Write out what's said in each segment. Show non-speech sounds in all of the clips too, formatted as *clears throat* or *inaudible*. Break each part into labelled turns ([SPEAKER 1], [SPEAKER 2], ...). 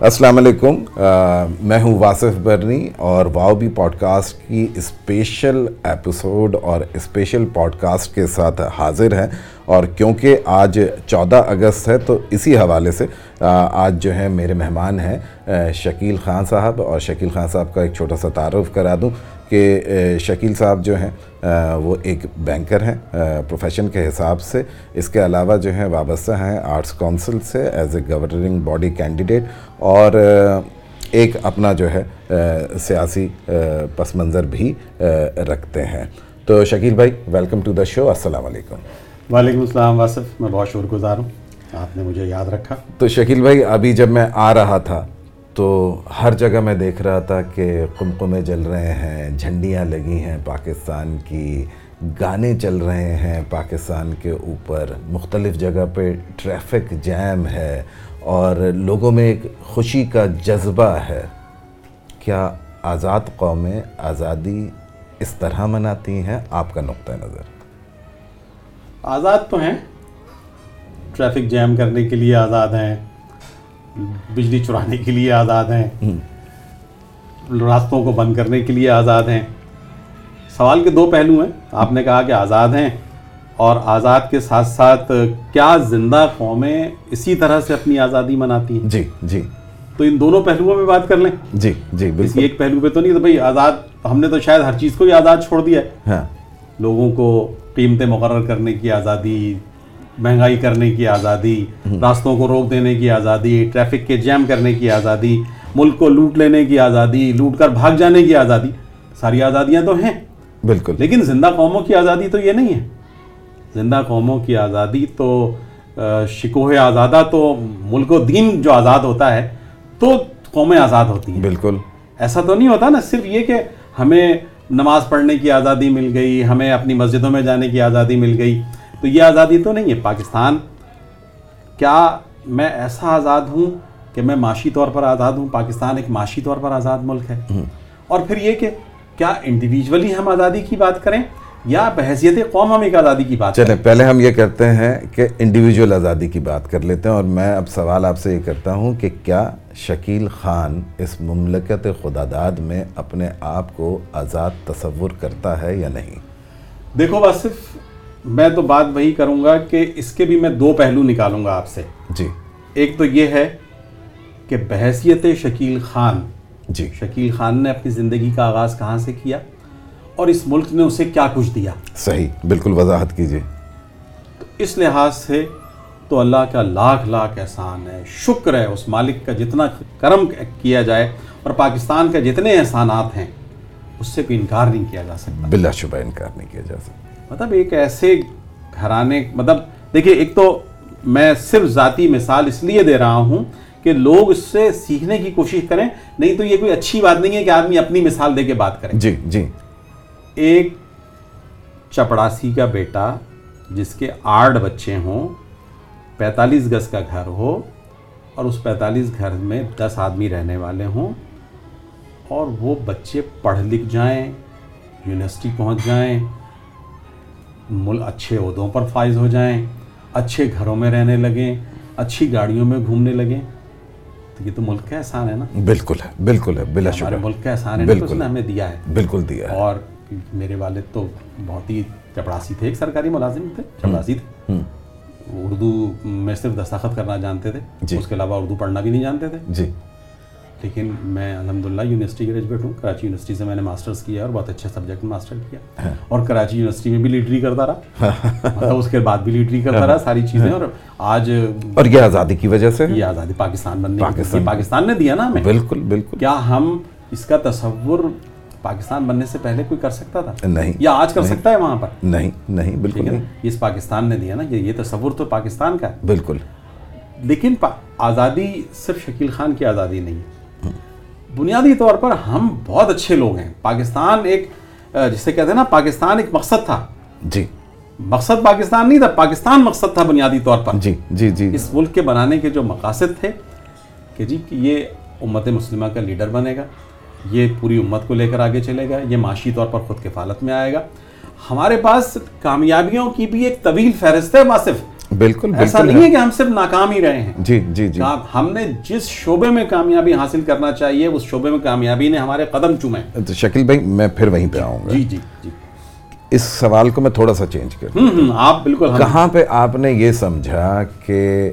[SPEAKER 1] السلام علیکم میں ہوں واصف برنی اور واؤ بی پوڈ کاسٹ کی اسپیشل ایپیسوڈ اور اسپیشل پوڈ کاسٹ کے ساتھ حاضر ہیں۔ اور کیونکہ آج چودہ اگست ہے تو اسی حوالے سے آج جو ہے میرے مہمان ہیں شکیل خان صاحب اور شکیل خان صاحب کا ایک چھوٹا سا تعارف کرا دوں کہ شکیل صاحب جو ہیں وہ ایک بینکر ہیں پروفیشن کے حساب سے۔ اس کے علاوہ جو ہیں وابستہ ہیں آرٹس کونسل سے as a governing body candidate اور ایک اپنا جو ہے سیاسی پس منظر بھی رکھتے ہیں۔ تو شکیل بھائی ویلکم ٹو دا شو السلام علیکم۔
[SPEAKER 2] وعلیکم السلام واصف، میں بہت شکر گزار ہوں۔ آپ نے مجھے یاد رکھا۔
[SPEAKER 1] تو شکیل بھائی، ابھی جب میں آ رہا تھا، تو ہر جگہ میں دیکھ رہا تھا کہ قمقمے جل رہے ہیں، جھنڈیاں لگی ہیں پاکستان کی، گانے چل رہے ہیں پاکستان کے اوپر۔ مختلف جگہ پہ ٹریفک جیم ہے اور لوگوں میں ایک خوشی کا جذبہ ہے۔ کیا آزاد قومیں آزادی اس طرح مناتی ہیں؟ آپ کا نقطۂ نظر۔
[SPEAKER 2] آزاد تو ہیں۔ ٹریفک جیم کرنے کے لیے آزاد ہیں۔ بجلی چرانے کے لیے آزاد ہیں۔ راستوں کو بند کرنے کے لیے آزاد ہیں۔ سوال کے دو پہلو ہیں۔ آپ نے کہا کہ آزاد ہیں۔ اور آزاد کے ساتھ ساتھ کیا زندہ قومیں اسی طرح سے اپنی آزادی مناتی ہیں؟
[SPEAKER 1] جی جی۔
[SPEAKER 2] تو ان دونوں پہلوؤں میں بات کر لیں۔
[SPEAKER 1] جی جی
[SPEAKER 2] بالکل۔ ایک پہلو پہ تو نہیں تو بھائی آزاد ہم نے تو شاید ہر چیز کو ہی آزاد چھوڑ دیا ہے۔ ہاں۔ لوگوں کو قیمتیں مقرر کرنے کی آزادی مہنگائی کرنے کی آزادی راستوں کو روک دینے کی آزادی ٹریفک کے جیم کرنے کی آزادی ملک کو لوٹ لینے کی آزادی لوٹ کر بھاگ جانے کی آزادی ساری آزادیاں تو ہیں۔
[SPEAKER 1] بالکل۔
[SPEAKER 2] لیکن زندہ قوموں کی آزادی تو یہ نہیں ہے۔ زندہ قوموں کی آزادی تو شکوہ آزادہ تو ملک و دین جو آزاد ہوتا ہے تو قومیں آزاد ہوتی ہیں۔
[SPEAKER 1] بالکل۔
[SPEAKER 2] ایسا تو نہیں ہوتا نا صرف یہ کہ ہمیں نماز پڑھنے کی آزادی مل گئی ہمیں اپنی مسجدوں میں جانے کی آزادی مل گئی۔ تو یہ آزادی تو نہیں ہے پاکستان۔ کیا میں ایسا آزاد ہوں کہ میں معاشی طور پر آزاد ہوں؟ پاکستان ایک معاشی طور پر آزاد ملک ہے۔ اور پھر یہ کہ کیا انڈیویجولی ہم آزادی کی بات کریں؟ یا بحثیت قوم ہم ایک آزادی کی بات
[SPEAKER 1] چلیں پہلے ہم یہ کرتے ہیں کہ انڈیویجول آزادی کی بات کر لیتے ہیں اور میں اب سوال آپ سے یہ کرتا ہوں کہ کیا شکیل خان اس مملکت خداداد میں اپنے آپ کو آزاد تصور کرتا ہے یا نہیں؟
[SPEAKER 2] دیکھو صرف میں تو بات وہی کروں گا کہ اس کے بھی میں دو پہلو نکالوں گا آپ سے۔
[SPEAKER 1] جی۔
[SPEAKER 2] ایک تو یہ ہے کہ بحثیت شکیل خان
[SPEAKER 1] جی۔
[SPEAKER 2] شکیل خان نے اپنی زندگی کا آغاز کہاں سے کیا؟ اور اس ملک نے اسے کیا کچھ دیا؟
[SPEAKER 1] صحیح بالکل وضاحت کیجیے
[SPEAKER 2] تو اس لحاظ سے تو اللہ کا لاکھ لاکھ احسان ہے۔ شکر ہے اس مالک کا جتنا کرم کیا جائے اور پاکستان کے جتنے احسانات ہیں اس سے کوئی انکار نہیں کیا جا سکتا۔
[SPEAKER 1] بلا شبہ انکار نہیں کیا جا سکتا۔
[SPEAKER 2] مطلب ایک ایسے گھرانے مطلب دیکھیے ایک تو میں صرف ذاتی مثال اس لیے دے رہا ہوں کہ لوگ اس سے سیکھنے کی کوشش کریں۔ نہیں تو یہ کوئی اچھی بات نہیں ہے کہ آدمی اپنی مثال دے کے بات کریں
[SPEAKER 1] جی جی۔
[SPEAKER 2] ایک چپڑاسی کا بیٹا جس کے آٹھ بچے ہوں پینتالیس گز کا گھر ہو اور اس پینتالیس گھر میں دس آدمی رہنے والے ہوں اور وہ بچے پڑھ لکھ جائیں یونیورسٹی پہنچ جائیں ملک اچھے عہدوں پر فائز ہو جائیں اچھے گھروں میں رہنے لگیں اچھی گاڑیوں میں گھومنے لگیں۔ تو یہ تو ملک کا احسان ہے نا؟
[SPEAKER 1] بالکل ہے بالکل ہے بلا
[SPEAKER 2] ہمارے ملک کا احسان ہے بالکل نے ہمیں دیا ہے۔
[SPEAKER 1] بالکل دیا ہے۔
[SPEAKER 2] اور میرے والد تو بہت ہی چپڑاسی تھے ایک سرکاری ملازم تھے چپڑاسی تھے۔ اردو میں صرف دستخط کرنا جانتے تھے جی۔ اس کے علاوہ اردو پڑھنا بھی نہیں جانتے تھے۔
[SPEAKER 1] جی۔
[SPEAKER 2] لیکن میں الحمد للہ یونیورسٹی گریجویٹ ہوں کراچی یونیورسٹی سے میں نے ماسٹرس کیا اور بہت اچھے سبجیکٹ میں ماسٹر کیا۔ ہاں۔ اور کراچی یونیورسٹی میں بھی لیڈری کرتا رہا۔ *laughs* مطلب اس کے بعد بھی لیڈری کرتا رہا ساری چیزیں۔ اور آج
[SPEAKER 1] اور یہ آزادی کی وجہ سے
[SPEAKER 2] یہ آزادی پاکستان بننے پاکستان نے دیا نا ہمیں۔
[SPEAKER 1] بالکل بالکل۔
[SPEAKER 2] کیا ہم اس کا تصور پاکستان بننے سے پہلے کوئی کر سکتا تھا؟
[SPEAKER 1] نہیں
[SPEAKER 2] یا آج کر سکتا ہے وہاں پر؟
[SPEAKER 1] نہیں نہیں بالکل نہیں۔
[SPEAKER 2] اس پاکستان نے دیا نا یہ تصور تو پاکستان کا ہے۔
[SPEAKER 1] بالکل۔
[SPEAKER 2] لیکن آزادی صرف شکیل خان کی آزادی نہیں بنیادی طور پر ہم بہت اچھے لوگ ہیں۔ پاکستان ایک جسے کہتے ہیں نا پاکستان ایک مقصد تھا۔
[SPEAKER 1] جی۔
[SPEAKER 2] مقصد پاکستان نہیں تھا پاکستان مقصد تھا بنیادی طور پر۔
[SPEAKER 1] جی جی جی۔
[SPEAKER 2] اس ملک کے بنانے کے جو مقاصد تھے کہ جی کہ یہ امت مسلمہ کا لیڈر بنے گا۔ یہ پوری امت کو لے کر آگے چلے گا یہ معاشی طور پر خود کفالت میں آئے گا۔ ہمارے پاس کامیابیوں کی بھی ایک طویل فہرست ہے واصف۔
[SPEAKER 1] بالکل
[SPEAKER 2] ایسا نہیں ہے۔ کہ ہم صرف ناکام ہی رہے ہیں۔
[SPEAKER 1] جی جی جی۔
[SPEAKER 2] ہم نے جس شعبے میں کامیابی حاصل کرنا چاہیے اس شعبے میں کامیابی نے ہمارے قدم چومے۔
[SPEAKER 1] تو شکیل بھائی میں پھر وہیں پہ آؤں گا۔
[SPEAKER 2] جی جی جی۔
[SPEAKER 1] اس سوال کو میں تھوڑا سا چینج کر
[SPEAKER 2] آپ بالکل
[SPEAKER 1] کہاں پہ آپ نے یہ سمجھا کہ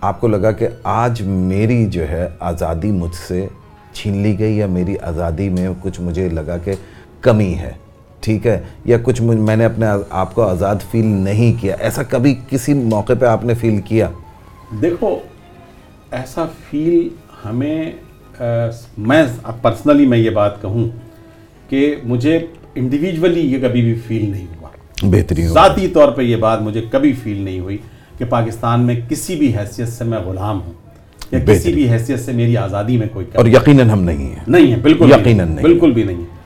[SPEAKER 1] آپ کو لگا کہ آج میری جو ہے آزادی مجھ سے چھین لی گئی یا میری آزادی میں کچھ مجھے لگا کہ کمی ہے ٹھیک ہے؟ یا کچھ میں نے اپنے آپ کو آزاد فیل نہیں کیا۔ ایسا کبھی کسی موقع پہ آپ نے فیل کیا؟
[SPEAKER 2] دیکھو ایسا فیل ہمیں میں پرسنلی میں یہ بات کہوں کہ مجھے انڈیویجولی یہ کبھی بھی فیل نہیں ہوا۔
[SPEAKER 1] بہترین۔
[SPEAKER 2] ذاتی طور پہ یہ بات مجھے کبھی فیل نہیں ہوئی کہ پاکستان میں کسی بھی حیثیت سے میں غلام ہوں۔ یا کسی۔ بھی حیثیت سے میری آزادی میں کوئی
[SPEAKER 1] اور یقیناً ہم نہیں ہیں۔
[SPEAKER 2] نہیں ہے بالکل
[SPEAKER 1] یقیناً نہیں۔
[SPEAKER 2] بالکل بھی نہیں ہے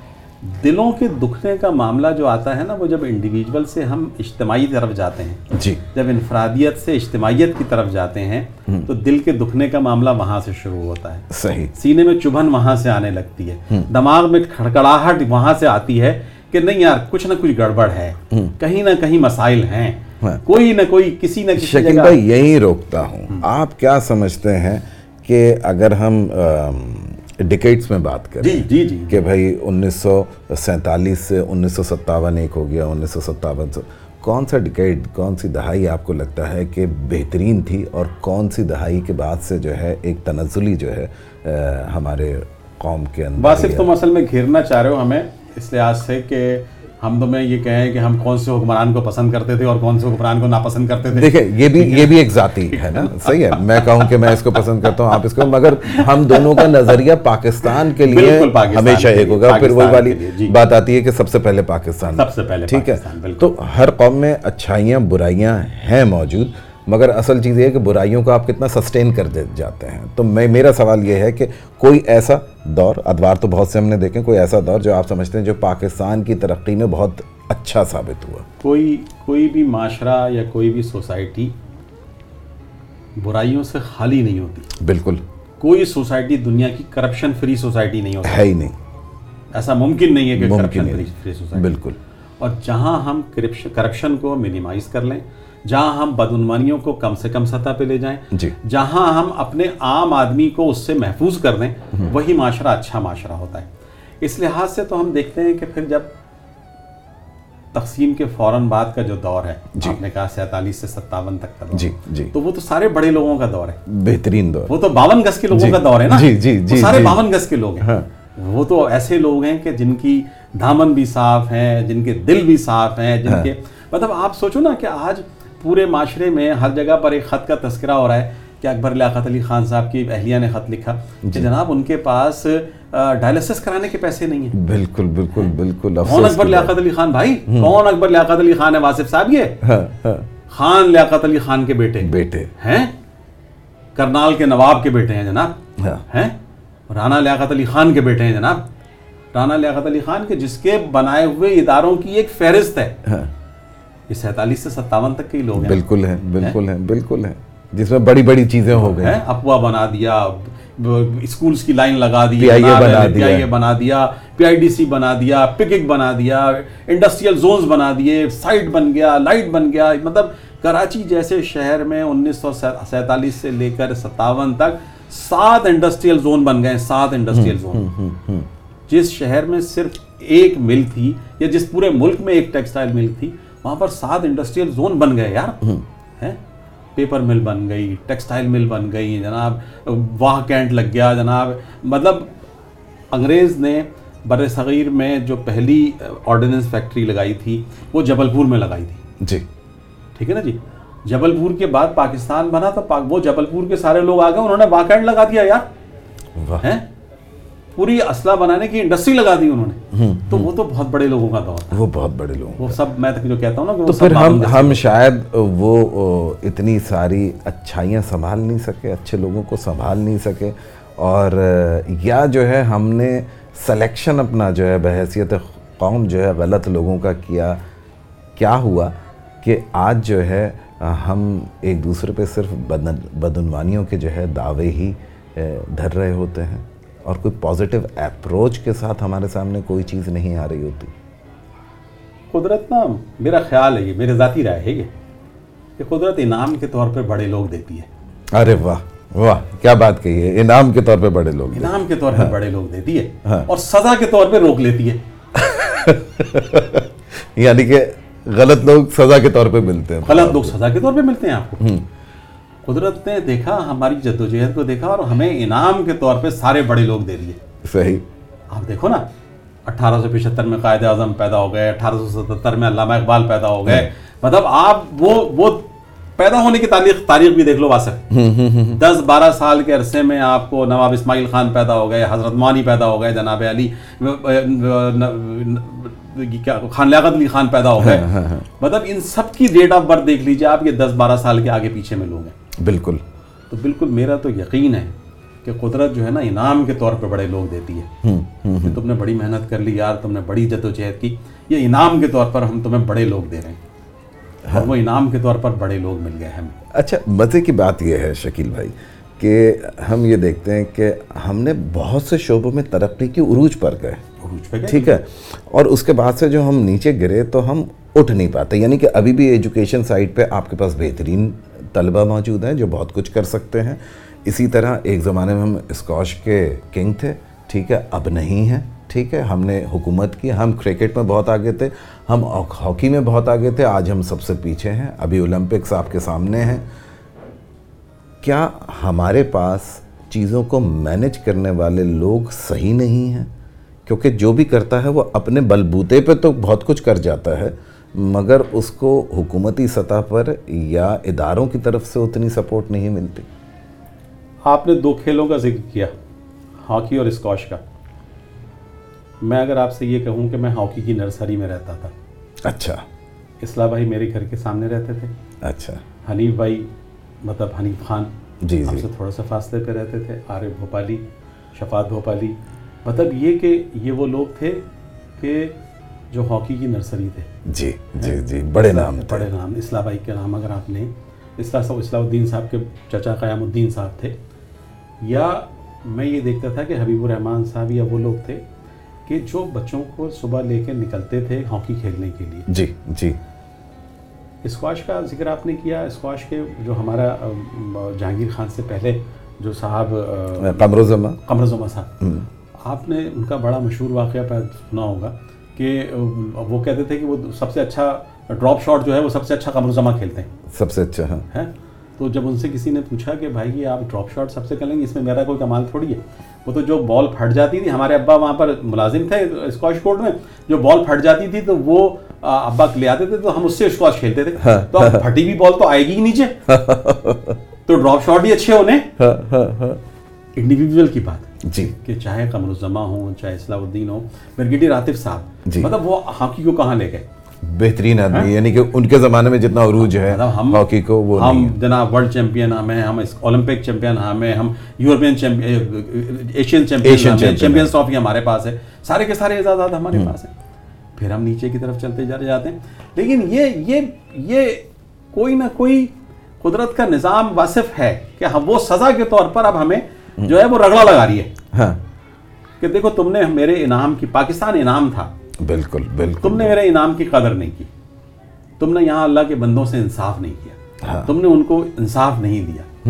[SPEAKER 2] دلوں کے دکھنے کا معاملہ جو آتا ہے نا وہ جب انڈیویجول سے ہم اجتماعی طرف جاتے ہیں
[SPEAKER 1] جی۔
[SPEAKER 2] جب انفرادیت سے اجتماعیت کی طرف جاتے ہیں تو دل کے دکھنے کا معاملہ وہاں سے شروع ہوتا ہے۔
[SPEAKER 1] صحیح۔
[SPEAKER 2] سینے میں چبھن وہاں سے آنے لگتی ہے۔ دماغ میں کھڑکڑاہٹ وہاں سے آتی ہے کہ نہیں یار کچھ نہ کچھ گڑبڑ ہے۔ کہیں نہ کہیں مسائل ہیں۔ کوئی نہ کوئی کسی نہ کسی
[SPEAKER 1] شکیل
[SPEAKER 2] جگہ
[SPEAKER 1] بھائی یہی روکتا ہوں۔ آپ کیا سمجھتے ہیں کہ اگر ہم ڈکیٹس میں بات کریں
[SPEAKER 2] جی جی جی۔
[SPEAKER 1] کہ بھائی انیس سو سینتالیس سے انیس سو ستاون ایک ہو گیا انیس سو ستاون سے۔ کون سا ڈکیٹ کون سی دہائی آپ کو لگتا ہے کہ بہترین تھی اور کون سی دہائی کے بعد سے جو ہے ایک تنزلی جو ہے ہمارے قوم کے اندر
[SPEAKER 2] باسف تم اصل میں گھیرنا چاہ رہے ہو ہمیں اس لحاظ سے کہ ہم تمہیں یہ کہیں کہ ہم کون سے حکمران کو پسند کرتے تھے اور کون سے حکمران کو ناپسند کرتے تھے۔
[SPEAKER 1] دیکھیں یہ بھی یہ بھی ایک ذاتی ہے نا؟ صحیح ہے۔ میں کہوں کہ میں اس کو پسند کرتا ہوں آپ اس کو مگر ہم دونوں کا نظریہ پاکستان کے لیے ہمیشہ ایک ہوگا۔ پھر وہی والی
[SPEAKER 2] جی۔
[SPEAKER 1] بات آتی ہے کہ سب سے پہلے پاکستان۔
[SPEAKER 2] سب سے پہلے
[SPEAKER 1] ٹھیک ہے۔ تو ہر قوم میں اچھائیاں برائیاں ہیں موجود مگر اصل چیز یہ ہے کہ برائیوں کو آپ کتنا سسٹین کر دے جاتے ہیں۔ تو میں میرا سوال یہ ہے کہ کوئی ایسا دور ادوار تو بہت سے ہم نے دیکھے کوئی ایسا دور جو آپ سمجھتے ہیں جو پاکستان کی ترقی میں بہت اچھا ثابت ہوا۔
[SPEAKER 2] کوئی کوئی بھی معاشرہ یا کوئی بھی سوسائٹی برائیوں سے خالی نہیں ہوتی۔
[SPEAKER 1] بالکل۔
[SPEAKER 2] کوئی سوسائٹی دنیا کی کرپشن فری سوسائٹی نہیں ہوتی۔
[SPEAKER 1] ہے ہی نہیں۔
[SPEAKER 2] ایسا ممکن نہیں ہے کہ کرپشن۔ Free society.
[SPEAKER 1] بالکل۔
[SPEAKER 2] اور جہاں ہم کرپشن کو منیمائز کر لیں جہاں ہم بدعنوانیوں کو کم سے کم سطح پہ لے جائیں
[SPEAKER 1] جی۔
[SPEAKER 2] جہاں ہم اپنے عام آدمی کو اس سے محفوظ کر دیں وہی معاشرہ اچھا معاشرہ ہوتا ہے۔ اس لحاظ سے تو ہم دیکھتے ہیں کہ پھر جب تقسیم کے فوراً بعد کا جو دور ہے آپ نے کہا سینتالیس سے ستاون تک کا دور۔
[SPEAKER 1] جی جی۔
[SPEAKER 2] تو وہ تو سارے بڑے لوگوں کا دور ہے۔
[SPEAKER 1] بہترین دور۔
[SPEAKER 2] وہ تو باون گز کے لوگوں
[SPEAKER 1] جی،
[SPEAKER 2] کا دور ہے نا؟
[SPEAKER 1] جی، جی،
[SPEAKER 2] وہ
[SPEAKER 1] جی،
[SPEAKER 2] سارے
[SPEAKER 1] جی۔
[SPEAKER 2] باون گز کے لوگ ہیں۔
[SPEAKER 1] ہاں۔
[SPEAKER 2] وہ تو ایسے لوگ ہیں کہ جن کی دامن بھی صاف ہیں جن کے دل بھی صاف ہیں جن
[SPEAKER 1] ہاں۔
[SPEAKER 2] کے مطلب آپ سوچو نا کہ آج پورے معاشرے میں ہر جگہ پر ایک خط کا تذکرہ ہو رہا ہے کہ اکبر لیاقت علی خان صاحب کی اہلیہ نے خط لکھا
[SPEAKER 1] جی۔
[SPEAKER 2] کہ جناب ان کے پاس ڈائلسس کرانے کے پیسے نہیں ہیں۔
[SPEAKER 1] بالکل بالکل بالکل
[SPEAKER 2] کون اکبر لیاقت علی خان بھائی؟ کون اکبر لیاقت علی خان ہے؟ واصف صاحب یہ۔
[SPEAKER 1] ہاں ہاں۔
[SPEAKER 2] خان لیاقت علی خان کے بیٹے۔
[SPEAKER 1] بیٹے۔
[SPEAKER 2] ہیں؟ کرنال کے نواب کے بیٹے ہیں جناب۔
[SPEAKER 1] ہاں۔
[SPEAKER 2] ہیں؟ رانا لیاقت علی خان کے بیٹے ہیں جناب۔ رانا لیاقت علی خان کے جس کے بنائے ہوئے اداروں کی ایک فہرست ہے۔ یہ سینتالیس سے ستاون تک کے ہی لوگ ہیں۔
[SPEAKER 1] بالکل ہے بالکل ہے بالکل ہے جس میں بڑی بڑی چیزیں ہو گئی۔
[SPEAKER 2] ہیں؟ اپوا بنا دیا اسکولز کی لائن لگا دی
[SPEAKER 1] بنا
[SPEAKER 2] پی
[SPEAKER 1] دیا۔
[SPEAKER 2] آئی اے بنا دیا پی آئی ڈی سی بنا دیا پکنک بنا دیا انڈسٹریل زونز بنا دیے سائٹ بن گیا لائٹ بن گیا۔ مطلب کراچی جیسے شہر میں انیس سو سینتالیس سے لے کر ستاون تک سات انڈسٹریل زون بن گئے سات انڈسٹریل زون جس شہر میں صرف ایک مل تھی یا جس پورے ملک میں ایک ٹیکسٹائل مل تھی وہاں پر سات انڈسٹریل زون بن گئے یار۔ ہیں پیپر مل بن گئی ٹیکسٹائل مل بن گئی جناب واہ کینٹ لگ گیا جناب۔ مطلب انگریز نے بر صغیر میں جو پہلی آرڈیننس فیکٹری لگائی تھی وہ جبل پور میں لگائی تھی۔
[SPEAKER 1] جی۔
[SPEAKER 2] ٹھیک ہے نا جی؟ جبل پور کے بعد پاکستان بنا تو وہ جبل پور کے سارے لوگ آ گئے انہوں نے واہ کینٹ لگا دیا یار۔ ہیں پوری اسلحہ بنانے کی انڈسٹری لگا دی انہوں نے۔ تو وہ تو بہت بڑے لوگوں کا دور
[SPEAKER 1] وہ بہت بڑے لوگ
[SPEAKER 2] وہ سب میں جو کہتا ہوں نا
[SPEAKER 1] تو پھر ہم ہم شاید وہ وہ اتنی ساری اچھائیاں سنبھال نہیں سکے اچھے لوگوں کو سنبھال نہیں سکے۔ اور یا جو ہے ہم نے سلیکشن اپنا جو ہے بحیثیت قوم جو ہے غلط لوگوں کا کیا۔ کیا ہوا کہ آج جو ہے ہم ایک دوسرے پہ صرف بدعنوانیوں کے جو ہے دعوے ہی دھر رہے ہوتے ہیں؟ اور کوئی پازیٹیو اپروچ کے ساتھ ہمارے سامنے کوئی چیز نہیں آ رہی ہوتی۔
[SPEAKER 2] قدرت نا میرا خیال ہے یہ میرے ذاتی رائے ہے یہ کہ قدرت انعام کے طور پہ بڑے لوگ دیتی ہے۔
[SPEAKER 1] ارے واہ واہ کیا بات کہی ہے؟ انعام کے طور پہ بڑے لوگ
[SPEAKER 2] انعام کے طور پہ ہاں۔ بڑے لوگ دیتی ہے۔ ہاں۔ اور سزا کے طور پہ روک لیتی ہے۔ *laughs*
[SPEAKER 1] یعنی کہ غلط لوگ سزا کے طور پہ ملتے ہیں۔
[SPEAKER 2] غلط لوگ سزا کے طور پہ ملتے ہیں آپ کو۔ قدرت نے دیکھا ہماری جدوجہد کو دیکھا اور ہمیں انعام کے طور پہ سارے بڑے لوگ دے دیے۔
[SPEAKER 1] صحیح۔
[SPEAKER 2] آپ دیکھو نا اٹھارہ سو پچہتر میں قائد اعظم پیدا ہو گئے اٹھارہ سو ستہتر میں علامہ اقبال پیدا ہو گئے۔ مطلب آپ وہ وہ پیدا ہونے کی تاریخ تاریخ بھی دیکھ لو واسف دس بارہ سال کے عرصے میں آپ کو نواب اسماعیل خان پیدا ہو گئے حضرت مانی پیدا ہو گئے جناب علی خان لیاقت علی خان پیدا ہو گئے۔ ہاں، ہاں، ہاں۔ مطلب ان سب کی ڈیٹ آف برتھ دیکھ لیجیے آپ یہ دس بارہ سال کے آگے پیچھے میں لوگ ہیں۔
[SPEAKER 1] بالکل۔
[SPEAKER 2] تو بالکل میرا تو یقین ہے کہ قدرت جو ہے نا انعام کے طور پہ بڑے لوگ دیتی ہے۔ کہ تم نے بڑی محنت کر لی یار تم نے بڑی جد و جہد کی۔ یہ انعام کے طور پر ہم تمہیں بڑے لوگ دے رہے ہیں۔ اور وہ انعام کے طور پر بڑے لوگ مل گئے ہمیں
[SPEAKER 1] اچھا مزے کی بات یہ ہے شکیل بھائی کہ ہم یہ دیکھتے ہیں کہ ہم نے بہت سے شعبوں میں ترقی کی عروج پر گئے۔ ٹھیک ہے۔ اور اس کے بعد سے جو ہم نیچے گرے تو ہم اٹھ نہیں پاتے یعنی کہ ابھی بھی ایجوکیشن سائٹ پہ آپ کے پاس بہترین طلبہ موجود ہیں جو بہت کچھ کر سکتے ہیں۔ اسی طرح ایک زمانے میں ہم اسکواش کے کنگ تھے، ٹھیک ہے، اب نہیں ہیں، ٹھیک ہے، ہم نے حکومت کی، ہم کرکٹ میں بہت آگے تھے، ہم ہاکی میں بہت آگے تھے، آج ہم سب سے پیچھے ہیں، ابھی اولمپکس آپ کے سامنے ہیں۔ کیا ہمارے پاس چیزوں کو مینج کرنے والے لوگ صحیح نہیں ہیں؟ کیونکہ جو بھی کرتا ہے وہ اپنے بلبوتے پہ تو بہت کچھ کر جاتا ہے۔ مگر اس کو حکومتی سطح پر یا اداروں کی طرف سے اتنی سپورٹ نہیں ملتی۔
[SPEAKER 2] آپ نے دو کھیلوں کا ذکر کیا ہاکی اور اسکواش کا۔ میں اگر آپ سے یہ کہوں کہ میں ہاکی کی نرسری میں رہتا تھا۔
[SPEAKER 1] اچھا۔
[SPEAKER 2] اصلاح بھائی میرے گھر کے سامنے رہتے تھے۔
[SPEAKER 1] اچھا۔
[SPEAKER 2] حنیف بھائی مطلب حنیف خان
[SPEAKER 1] جی ہم
[SPEAKER 2] جی۔ سے تھوڑا سا فاصلے پہ رہتے تھے۔ عارف بھوپالی شفاعت بھوپالی۔ مطلب یہ کہ یہ وہ لوگ تھے کہ جو ہاکی کی نرسری تھے۔
[SPEAKER 1] جی جی جی بڑے نام
[SPEAKER 2] بڑے نام اسلام بھائی کے نام اگر آپ نے اصلاح صاحب اسلام الدین صاحب کے چچا قیام الدین صاحب تھے۔ یا میں یہ دیکھتا تھا کہ حبیب الرحمان صاحب یا وہ لوگ تھے کہ جو بچوں کو صبح لے کے نکلتے تھے ہاکی کھیلنے کے لیے۔
[SPEAKER 1] جی جی۔
[SPEAKER 2] اسکواش کا ذکر آپ نے کیا؟ اسکواش کے جو ہمارا جہانگیر خان سے پہلے جو صاحب
[SPEAKER 1] قمر زمہ۔
[SPEAKER 2] قمر صاحب۔ آپ نے ان کا بڑا مشہور واقعہ سنا ہوگا۔ کہ وہ کہتے تھے کہ وہ سب سے اچھا ڈراپ شاٹ جو ہے وہ سب سے اچھا قمر زمہ کھیلتے ہیں۔
[SPEAKER 1] سب سے اچھا
[SPEAKER 2] ہے تو جب ان سے کسی نے پوچھا کہ بھائی یہ آپ ڈراپ شاٹ سب سے کر لیں گے اس میں میرا کوئی کمال تھوڑی ہے۔ وہ تو جو بال پھٹ جاتی تھی ہمارے ابا وہاں پر ملازم تھے اسکواش کورٹ میں جو بال پھٹ جاتی تھی تو وہ ابا لے آتے تھے تو ہم اس سے اسکواش کھیلتے تھے۔ ہاں۔ تو پھٹی ہوئی بال تو آئے گی ہی نیچے۔ *laughs* تو ڈراپ شاٹ ہی اچھے ہونے۔ انڈیویجول کی بات۔
[SPEAKER 1] جی۔
[SPEAKER 2] کہ چاہے قمر الزما ہوں چاہے اصلاح الدین ہو مرگیٹی راتف صاحب جی۔ مطلب وہ ہاکی کو کہاں لے گئے؟
[SPEAKER 1] بہترین آدمی ہاں؟ یعنی کہ ان کے زمانے میں جتنا عروج ہے مطلب ہاکی کو وہ
[SPEAKER 2] ہم جناب ورلڈ چیمپئن ہمیں ہم اولمپک چیمپئن ہمیں ہم European Asian champion champions trophy ہمارے پاس ہے۔ سارے کے سارے اعزازات ہمارے پاس ہیں۔ پھر ہم نیچے کی طرف چلتے جا جاتے ہیں۔ لیکن یہ یہ یہ کوئی نہ کوئی قدرت کا نظام واصف ہے کہ ہم وہ سزا کے طور پر اب ہمیں جو ہے وہ رگڑا لگا رہی ہے۔
[SPEAKER 1] ہاں۔
[SPEAKER 2] کہ دیکھو تم نے میرے انعام کی پاکستان انعام تھا۔
[SPEAKER 1] بالکل بالکل۔
[SPEAKER 2] تم نے میرے انعام کی قدر نہیں کی۔ تم نے یہاں اللہ کے بندوں سے انصاف نہیں کیا۔ ہاں۔ تم نے ان کو انصاف نہیں دیا۔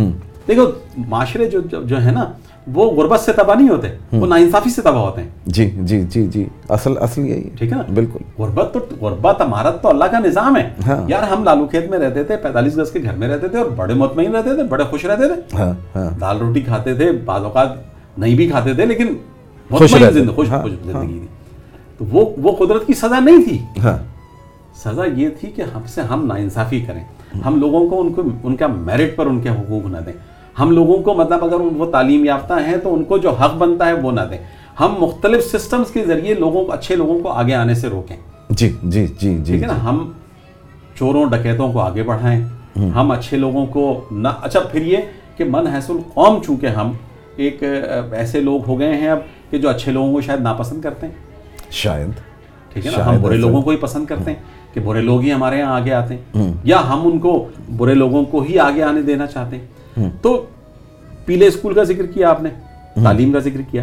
[SPEAKER 2] دیکھو معاشرے جو جو ہے نا وہ غربت سے تباہ نہیں ہوتے وہ نا انصافی سے تباہ ہوتے ہیں۔
[SPEAKER 1] جی جی جی جی۔ اصل اصل یہی
[SPEAKER 2] ٹھیک ہے نا؟
[SPEAKER 1] بالکل۔
[SPEAKER 2] غربت تو غربت امارت تو اللہ کا نظام ہے۔ ہاں۔ یار ہم لالو کھیت میں رہتے تھے پینتالیس گز کے گھر میں رہتے تھے اور بڑے مطمئن رہتے تھے بڑے خوش رہتے تھے۔ ہاں، دال روٹی کھاتے تھے بعض اوقات نہیں بھی کھاتے تھے لیکن خوش زندگی تھی۔ تو وہ وہ قدرت کی سزا نہیں تھی۔
[SPEAKER 1] ہاں۔
[SPEAKER 2] سزا یہ تھی کہ ہم سے ہم ناانصافی کریں۔ ہم لوگوں کو ان کو ان کا میرٹ پر ان کے حقوق نہ دیں۔ ہم لوگوں کو مطلب اگر وہ تعلیم یافتہ ہیں تو ان کو جو حق بنتا ہے وہ نہ دیں۔ ہم مختلف سسٹمز کے ذریعے لوگوں کو اچھے لوگوں کو آگے آنے سے روکیں۔
[SPEAKER 1] جی جی جی جی
[SPEAKER 2] ٹھیک ہے نا؟ ہم چوروں ڈکیتوں کو آگے بڑھائیں۔ ہم۔ اچھے لوگوں کو نہ اچھا پھر یہ کہ من حیث القوم چونکہ ہم ایک ایسے لوگ ہو گئے ہیں اب کہ جو اچھے لوگوں کو شاید ناپسند کرتے ہیں۔
[SPEAKER 1] شاید۔
[SPEAKER 2] ٹھیک ہے نا؟ ہم برے لوگوں کو ہی پسند کرتے ہیں کہ برے لوگ ہی ہمارے یہاں آگے آتے ہیں۔ یا ہم ان کو برے لوگوں کو ہی آگے آنے دینا چاہتے ہیں۔ تو پیلے اسکول کا ذکر کیا آپ نے؟ تعلیم کا ذکر کیا۔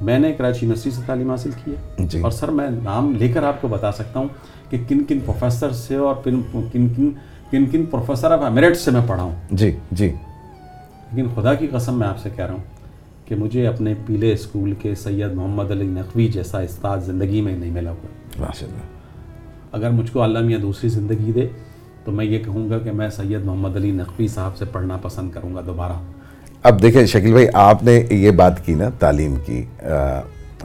[SPEAKER 2] میں نے کراچی یونیورسٹی سے تعلیم حاصل کی ہے۔
[SPEAKER 1] جی۔
[SPEAKER 2] اور سر میں نام لے کر آپ کو بتا سکتا ہوں کہ کن کن پروفیسر سے اور کن کن کن کن پروفیسر آف ایمریٹ سے میں پڑھا ہوں۔
[SPEAKER 1] جی جی۔
[SPEAKER 2] لیکن خدا کی قسم میں آپ سے کہہ رہا ہوں کہ مجھے اپنے پیلے اسکول کے سید محمد علی نقوی جیسا استاد زندگی میں نہیں ملا ہوا۔ اگر مجھ کو اللہ میاں دوسری زندگی دے تو میں یہ کہوں گا کہ میں سید محمد علی نقوی صاحب سے پڑھنا پسند کروں گا دوبارہ۔
[SPEAKER 1] اب دیکھیں شکیل بھائی، آپ نے یہ بات کی نا، تعلیم کی۔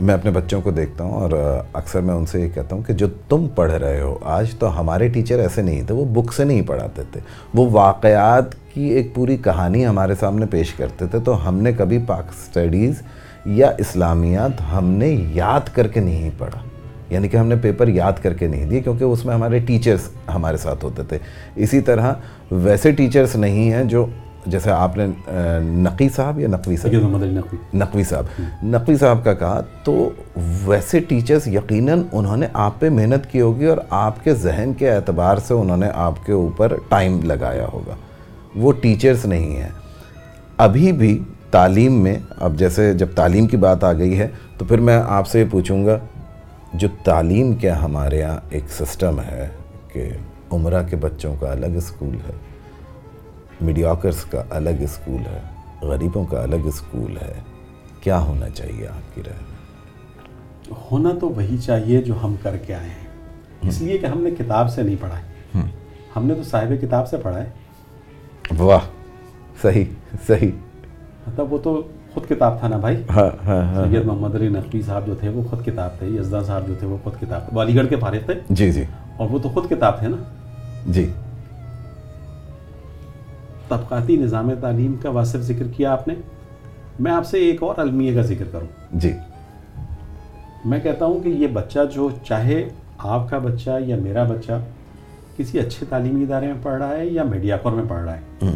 [SPEAKER 1] میں اپنے بچوں کو دیکھتا ہوں اور اکثر میں ان سے یہ کہتا ہوں کہ جو تم پڑھ رہے ہو، آج تو ہمارے ٹیچر ایسے نہیں تھے، وہ بک سے نہیں پڑھاتے تھے۔ وہ واقعات کی ایک پوری کہانی ہمارے سامنے پیش کرتے تھے، تو ہم نے کبھی پاک اسٹڈیز یا اسلامیات ہم نے یاد کر کے نہیں پڑھا۔ یعنی کہ ہم نے پیپر یاد کر کے نہیں دیے کیونکہ اس میں ہمارے ٹیچرز ہمارے ساتھ ہوتے تھے۔ اسی طرح ویسے ٹیچرز نہیں ہیں جو جیسے آپ نے نقی صاحب یا نقوی صاحب؟
[SPEAKER 2] نقوی۔
[SPEAKER 1] صاحب۔ نقوی صاحب کا کہا تو ویسے ٹیچرز یقیناً انہوں نے آپ پہ محنت کی ہوگی اور آپ کے ذہن کے اعتبار سے انہوں نے آپ کے اوپر ٹائم لگایا ہوگا۔ وہ ٹیچرز نہیں ہیں۔ ابھی بھی تعلیم میں اب جیسے جب تعلیم کی بات آ گئی ہے تو پھر میں آپ سے یہ پوچھوں گا جو تعلیم کیا ہمارے یہاں ایک سسٹم ہے کہ عمرہ کے بچوں کا الگ اسکول ہے میڈیاکرس کا الگ اسکول ہے غریبوں کا الگ اسکول ہے کیا ہونا چاہیے آپ کی رائے؟ میں
[SPEAKER 2] ہونا تو وہی چاہیے جو ہم کر کے آئے ہیں۔ اس لیے کہ ہم نے کتاب سے نہیں پڑھا ہے۔ ہم نے تو صاحب کتاب سے پڑھا ہے۔
[SPEAKER 1] واہ صحیح صحیح۔
[SPEAKER 2] مطلب وہ تو خود کتاب تھا نا بھائی؟
[SPEAKER 1] ہاں ہاں ہاں
[SPEAKER 2] سید محمد علی نقوی صاحب جو تھے وہ خود کتاب تھے یزدہ صاحب جو تھے وہ خود کتاب تھے۔ وہ علی گڑھ کے فارغ تھے؟
[SPEAKER 1] جی جی۔
[SPEAKER 2] اور وہ تو خود کتاب تھے نا؟
[SPEAKER 1] جی۔
[SPEAKER 2] طبقاتی نظام تعلیم کا واصف ذکر کیا آپ نے؟ میں آپ سے ایک اور المیہ کا ذکر کروں۔
[SPEAKER 1] جی۔
[SPEAKER 2] میں کہتا ہوں کہ یہ بچہ جو چاہے آپ کا بچہ یا میرا بچہ کسی اچھے تعلیمی ادارے میں پڑھ رہا ہے یا میڈیاکور میں پڑھ رہا ہے۔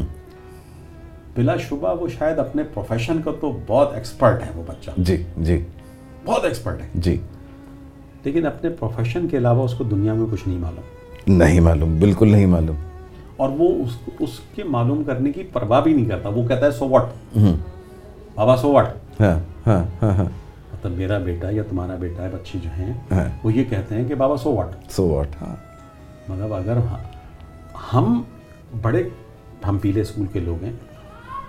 [SPEAKER 2] بلا شبہ وہ شاید اپنے پروفیشن کا تو بہت ایکسپرٹ ہے وہ بچہ۔
[SPEAKER 1] جی جی۔
[SPEAKER 2] بہت ایکسپرٹ ہے۔
[SPEAKER 1] جی۔
[SPEAKER 2] لیکن اپنے پروفیشن کے علاوہ اس کو دنیا میں کچھ نہیں معلوم۔
[SPEAKER 1] نہیں معلوم بالکل نہیں معلوم۔
[SPEAKER 2] اور وہ اس اس کے معلوم کرنے کی پرواہ بھی نہیں کرتا۔ وہ کہتا ہے سو واٹ بابا سو واٹ
[SPEAKER 1] ہاں ہاں ہاں ہاں۔
[SPEAKER 2] مطلب میرا بیٹا یا تمہارا بیٹا ہے بچے جو ہیں
[SPEAKER 1] ہاں۔
[SPEAKER 2] وہ یہ کہتے ہیں کہ بابا سو واٹ
[SPEAKER 1] سو واٹ ہاں۔
[SPEAKER 2] مطلب اگر ہم بڑے ہم پیلے اسکول کے لوگ ہیں۔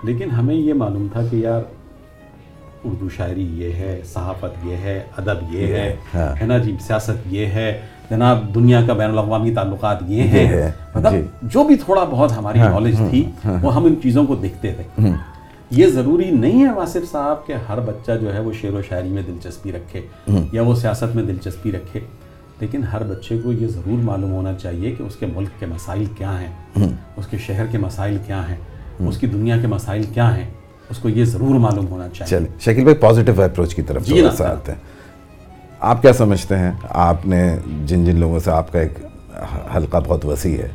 [SPEAKER 2] لیکن ہمیں یہ معلوم تھا کہ یار اردو شاعری یہ ہے صحافت یہ ہے ادب یہ ہے
[SPEAKER 1] ہاں۔
[SPEAKER 2] ہے نا جی؟ سیاست یہ ہے جناب دنیا کا بین الاقوامی تعلقات یہ ہیں
[SPEAKER 1] ہے،
[SPEAKER 2] مطلب
[SPEAKER 1] جی۔
[SPEAKER 2] جو بھی تھوڑا بہت ہماری نالج تھی وہ ہم ان چیزوں کو دیکھتے تھے۔ یہ ضروری نہیں ہے واصف صاحب کہ ہر بچہ جو ہے وہ شعر و شاعری میں دلچسپی رکھے یا وہ سیاست میں دلچسپی رکھے۔ لیکن ہر بچے کو یہ ضرور معلوم ہونا چاہیے کہ اس کے ملک کے مسائل کیا ہیں اس کے شہر کے مسائل کیا ہیں۔ اس کی دنیا کے مسائل کیا ہیں؟ اس کو یہ ضرور معلوم ہونا چاہیے۔
[SPEAKER 1] چل شکیل بھائی پازیٹیو اپروچ کی طرف
[SPEAKER 2] جی
[SPEAKER 1] آتے ہیں آپ کیا سمجھتے ہیں؟ آپ نے جن جن لوگوں سے آپ کا ایک حلقہ بہت وسیع ہے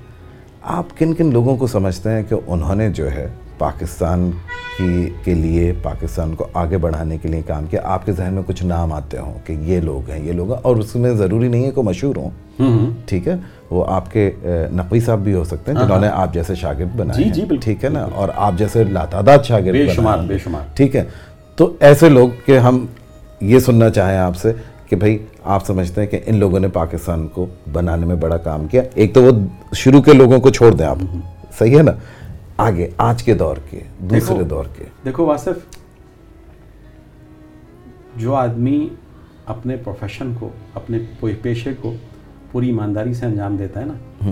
[SPEAKER 1] آپ کن کن لوگوں کو سمجھتے ہیں کہ انہوں نے جو ہے پاکستان کی کے لیے پاکستان کو آگے بڑھانے کے لیے کام کیا آپ کے ذہن میں کچھ نام آتے ہوں کہ یہ لوگ ہیں یہ لوگ ہیں اور اس میں ضروری نہیں ہے کہ مشہور ہوں۔ ٹھیک ہے؟ وہ آپ کے نقوی صاحب بھی ہو سکتے ہیں جنہوں نے آپ جیسے شاگرد بنائے
[SPEAKER 2] جی، جی،
[SPEAKER 1] ٹھیک ہے نا؟ اور آپ جیسے لاتعداد شاگرد۔
[SPEAKER 2] بے شمار
[SPEAKER 1] ٹھیک ہے؟ تو ایسے لوگ کہ ہم یہ سننا چاہیں آپ سے کہ بھائی آپ سمجھتے ہیں کہ ان لوگوں نے پاکستان کو بنانے میں بڑا کام کیا۔ ایک تو وہ شروع کے لوگوں کو چھوڑ دیں آپ۔ صحیح ہے نا؟ آگے آج کے دور کے دوسرے دور کے۔
[SPEAKER 2] دیکھو واصف جو آدمی اپنے پروفیشن کو اپنے پیشے کو پوری ایمانداری سے انجام دیتا ہے نا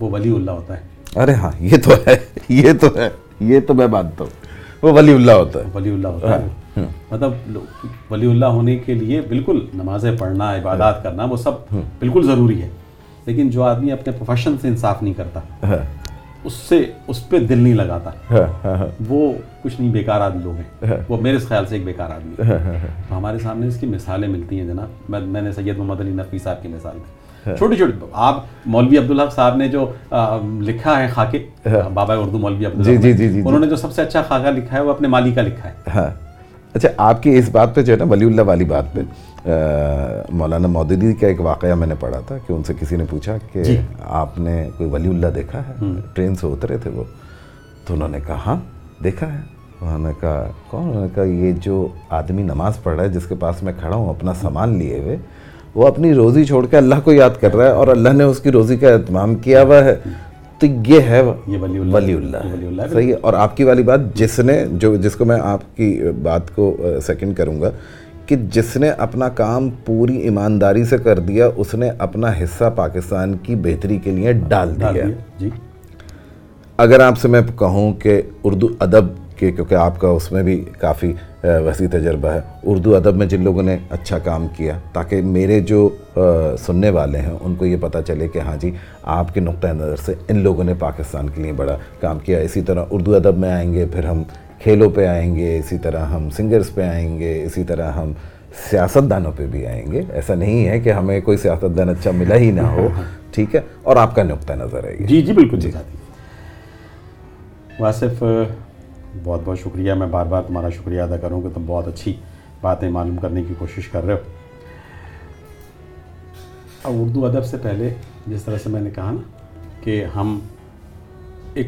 [SPEAKER 2] وہ ولی اللہ ہوتا ہے۔
[SPEAKER 1] ارے ہاں یہ تو ہے یہ تو ہے یہ تو میں مانتا ہوں۔ وہ ولی اللہ ہوتا ہے۔
[SPEAKER 2] ولی اللہ ہوتا ہے۔ مطلب لو- ولی اللہ ہونے کے لیے بالکل نمازیں پڑھنا عبادات کرنا وہ سب بالکل ضروری ہے۔ لیکن جو آدمی اپنے پروفیشن سے انصاف نہیں کرتا
[SPEAKER 1] ہاں۔
[SPEAKER 2] اس سے اس پہ دل نہیں لگاتا۔ *laughs*
[SPEAKER 1] ہاں ہاں ہاں۔
[SPEAKER 2] وہ کچھ نہیں بیکار آدمی لوگ ہیں۔ وہ میرے خیال سے ایک بیکار آدمی تو ہمارے سامنے اس کی مثالیں ملتی ہیں جناب۔ میں نے سید محمد علی نقوی صاحب کی مثال دی۔ چھوٹی چھوٹی آپ مولوی عبدالحق صاحب نے جو لکھا ہے خاکے بابا اردو مولوی عبدالحق
[SPEAKER 1] جی، جی، جی، جی،۔
[SPEAKER 2] انہوں نے جو سب سے اچھا خاکہ لکھا ہے وہ اپنے مالی کا لکھا ہے۔
[SPEAKER 1] اچھا آپ کی اس بات پہ جو ہے نا ولی اللہ والی بات پہ مولانا مودودی کا ایک واقعہ میں نے پڑھا تھا کہ ان سے کسی نے پوچھا کہ
[SPEAKER 2] جی۔
[SPEAKER 1] آپ نے کوئی ولی اللہ دیکھا ہے؟ ٹرین سے اترے تھے وہ۔ تو انہوں نے کہا ہاں دیکھا ہے۔ انہوں نے کہا کون؟ انہوں نے کہا یہ جو آدمی نماز پڑھ رہا ہے جس کے پاس میں کھڑا ہوں اپنا سامان لیے ہوئے وہ اپنی روزی چھوڑ کے اللہ کو یاد کر رہا ہے اور اللہ نے اس کی روزی کا اہتمام کیا ہوا ہے۔ تو یہ ہے
[SPEAKER 2] یہ ولی اللہ
[SPEAKER 1] ولی اللہ۔ صحیح ہے. اور آپ کی والی بات جس نے جو جس کو میں آپ کی بات کو سیکنڈ کروں گا کہ جس نے اپنا کام پوری ایمانداری سے کر دیا اس نے اپنا حصہ پاکستان کی بہتری کے لیے ڈال دیا.
[SPEAKER 2] جی.
[SPEAKER 1] اگر آپ سے میں کہوں کہ اردو ادب کے کیونکہ آپ کا اس میں بھی کافی وسیع تجربہ ہے۔ اردو ادب میں جن لوگوں نے اچھا کام کیا تاکہ میرے جو سننے والے ہیں ان کو یہ پتہ چلے کہ ہاں جی آپ کے نقطۂ نظر سے ان لوگوں نے پاکستان کے لیے بڑا کام کیا۔ اسی طرح اردو ادب میں آئیں گے پھر ہم کھیلوں پہ آئیں گے اسی طرح ہم سنگرز پہ آئیں گے اسی طرح ہم سیاست دانوں پہ بھی آئیں گے۔ ایسا نہیں ہے کہ ہمیں کوئی سیاست دان اچھا ملا ہی نہ ہو ٹھیک ہے؟ اور آپ کا نقطۂ نظر ہے
[SPEAKER 2] جی جی بالکل جی۔ واصف بہت بہت شکریہ میں بار بار تمہارا شکریہ ادا کروں کہ تم بہت اچھی باتیں معلوم کرنے کی کوشش کر رہے ہو۔ اور اردو ادب سے پہلے جس طرح سے میں نے کہا نا کہ ہم ایک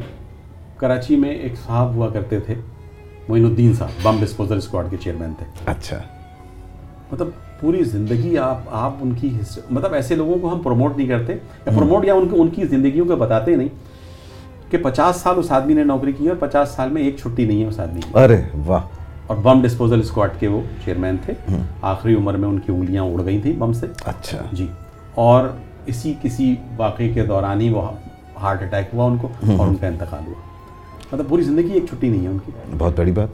[SPEAKER 2] کراچی میں ایک صاحب ہوا کرتے تھے معین الدین صاحب بم ڈسپوزل اسکواڈ کے چیئرمین تھے۔
[SPEAKER 1] اچھا۔
[SPEAKER 2] مطلب پوری زندگی آپ آپ ان کی مطلب ایسے لوگوں کو ہم پروموٹ نہیں کرتے۔ یا پروموٹ یا ان کو ان کی زندگیوں کو بتاتے نہیں کہ پچاس سال اس آدمی نے نوکری کی اور پچاس سال میں ایک چھٹی نہیں ہے اس آدمی کی۔
[SPEAKER 1] ارے واہ۔
[SPEAKER 2] اور بم ڈسپوزل اسکواڈ کے وہ چیئرمین تھے۔ آخری عمر میں ان کی انگلیاں اڑ گئی تھیں بم سے۔
[SPEAKER 1] اچھا۔
[SPEAKER 2] جی۔ اور اسی کسی واقعے کے دوران ہی وہ ہارٹ اٹیک ہوا ان کو اور ان کا انتقال ہوا۔ مطلب پوری زندگی ایک چھٹی نہیں ہے ان کی۔
[SPEAKER 1] بہت بڑی بات۔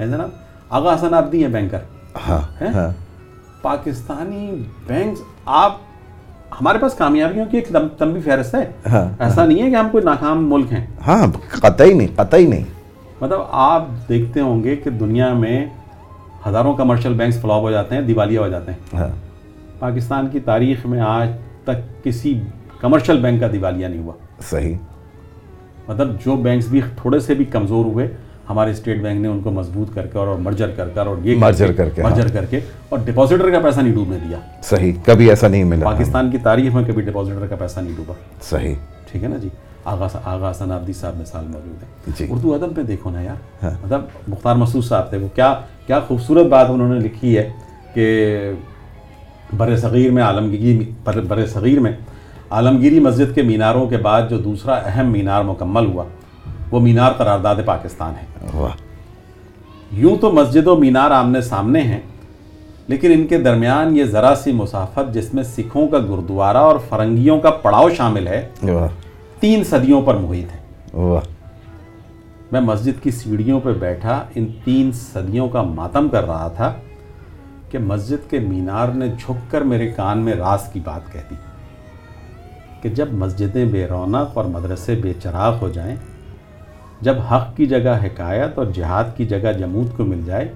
[SPEAKER 2] ہے جناب؟ آغا حسن آبدی ہیں بینکر۔
[SPEAKER 1] ہاں؟ ہاں۔
[SPEAKER 2] پاکستانی بینکس آپ ہمارے پاس کامیابیوں کی ایک لمبی فہرست ہے۔
[SPEAKER 1] ہاں
[SPEAKER 2] ایسا نہیں ہے کہ ہم کوئی ناکام ملک ہیں۔
[SPEAKER 1] ہاں قطعی نہیں قطعی نہیں۔
[SPEAKER 2] مطلب آپ دیکھتے ہوں گے کہ دنیا میں ہزاروں کمرشل بینکس فلاپ ہو جاتے ہیں دیوالیہ ہو جاتے ہیں۔
[SPEAKER 1] ہاں۔
[SPEAKER 2] پاکستان کی تاریخ میں آج تک کسی کمرشل بینک کا دیوالیہ نہیں ہوا۔
[SPEAKER 1] صحیح۔
[SPEAKER 2] مطلب جو بینکس بھی تھوڑے سے بھی کمزور ہوئے ہمارے اسٹیٹ بینک نے ان کو مضبوط کر کے اور مرجر کر کر اور یہ
[SPEAKER 1] Merger کر کے، ہاں۔
[SPEAKER 2] مرجر کر کے اور ڈپازیٹر کا پیسہ نہیں ڈوبنے دیا۔
[SPEAKER 1] صحیح کبھی ایسا نہیں ملا۔
[SPEAKER 2] پاکستان کی تاریخ میں کبھی ڈپازیٹر کا پیسہ نہیں ڈوبا۔
[SPEAKER 1] صحیح۔
[SPEAKER 2] ٹھیک ہے نا جی؟ آغا آغا حسن آبدی صاحب مثال موجود ہے۔
[SPEAKER 1] جی۔
[SPEAKER 2] اردو ادب میں دیکھو نا یار۔ مطلب مختار مسعود صاحب تھے وہ کیا کیا خوبصورت بات انہوں نے لکھی ہے کہ بر صغیر میں عالمگیری بر صغیر میں عالمگیری مسجد کے میناروں کے بعد جو دوسرا اہم مینار مکمل ہوا وہ مینار قرارداد پاکستان ہے۔ یوں تو مسجد و مینار آمنے سامنے ہیں لیکن ان کے درمیان یہ ذرا سی مسافت جس میں سکھوں کا گردوارہ اور فرنگیوں کا پڑاؤ شامل ہے تین صدیوں پر محیط ہے۔ میں مسجد کی سیڑھیوں پہ بیٹھا ان تین صدیوں کا ماتم کر رہا تھا کہ مسجد کے مینار نے جھک کر میرے کان میں راز کی بات کہہ دی کہ جب مسجدیں بے رونق اور مدرسے بے چراغ ہو جائیں جب حق کی جگہ حکایت اور جہاد کی جگہ جمود کو مل جائے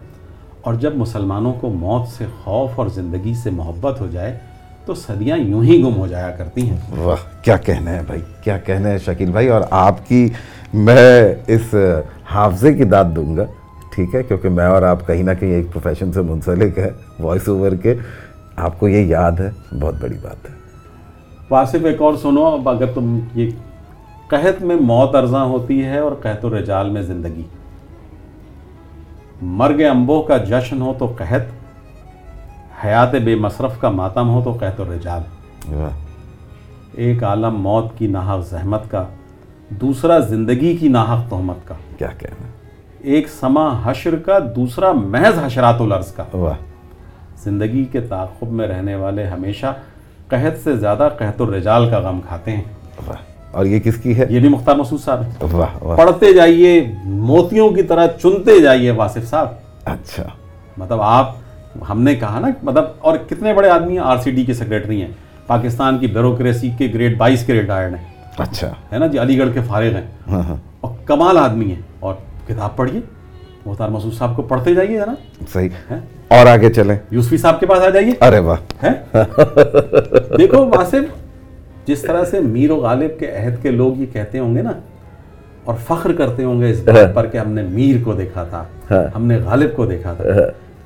[SPEAKER 2] اور جب مسلمانوں کو موت سے خوف اور زندگی سے محبت ہو جائے تو صدیاں یوں ہی گم ہو جایا کرتی ہیں۔
[SPEAKER 1] واہ کیا کہنا ہے بھائی؟ کیا کہنا ہے شکیل بھائی؟ اور آپ کی میں اس حافظے کی داد دوں گا ٹھیک ہے؟ کیونکہ میں اور آپ کہیں نہ کہیں ایک پروفیشن سے منسلک ہے وائس اوور کے۔ آپ کو یہ یاد ہے بہت بڑی بات ہے۔
[SPEAKER 2] واصف ایک اور سنو اب اگر تم یہ قحط میں موت ارزاں ہوتی ہے اور قحط و رجال میں زندگی۔ مرگ انبوں کا جشن ہو تو قحط حیات بے مصرف کا ماتم ہو تو قحط و رجال ایک عالم موت کی ناحق زحمت کا دوسرا زندگی کی ناحق تہمت کا۔
[SPEAKER 1] کیا کہنا
[SPEAKER 2] ایک سما حشر کا دوسرا محض حشرات الارض کا۔
[SPEAKER 1] واہ۔
[SPEAKER 2] زندگی کے تعاقب میں رہنے والے ہمیشہ قحط سے زیادہ قحط الرجال کا غم کھاتے ہیں۔
[SPEAKER 1] واہ۔ اور یہ کس کی ہے؟
[SPEAKER 2] یہ بھی مختار مسعود صاحب ہے۔
[SPEAKER 1] واہ واہ۔
[SPEAKER 2] پڑھتے جائیے موتیوں کی طرح چنتے جائیے واصف صاحب۔
[SPEAKER 1] اچھا۔
[SPEAKER 2] مطلب آپ ہم نے کہا نا مطلب اور کتنے بڑے آدمی ہیں آر سی ڈی کے سیکرٹری ہیں۔ پاکستان کی بیوروکریسی کے گریڈ بائیس کے ریٹائرڈ ہیں۔
[SPEAKER 1] اچھا۔
[SPEAKER 2] ہے نا جی علی گڑھ کے فارغ ہیں۔
[SPEAKER 1] ہاں ہاں۔
[SPEAKER 2] اور کمال آدمی ہیں۔ اور کتاب پڑھیے۔ مختار مسعود صاحب کو پڑھتے جائیے نا
[SPEAKER 1] صحیح۔ اور آگے چلیں۔
[SPEAKER 2] یوسفی صاحب کے پاس آ جائیے۔
[SPEAKER 1] ارے واہ۔ *laughs*
[SPEAKER 2] دیکھو واصف جس طرح سے میر و غالب کے عہد کے لوگ یہ کہتے ہوں گے نا اور فخر کرتے ہوں گے اس بات پر کہ ہم نے میر کو دیکھا تھا
[SPEAKER 1] ہاں۔
[SPEAKER 2] ہم نے غالب کو دیکھا تھا۔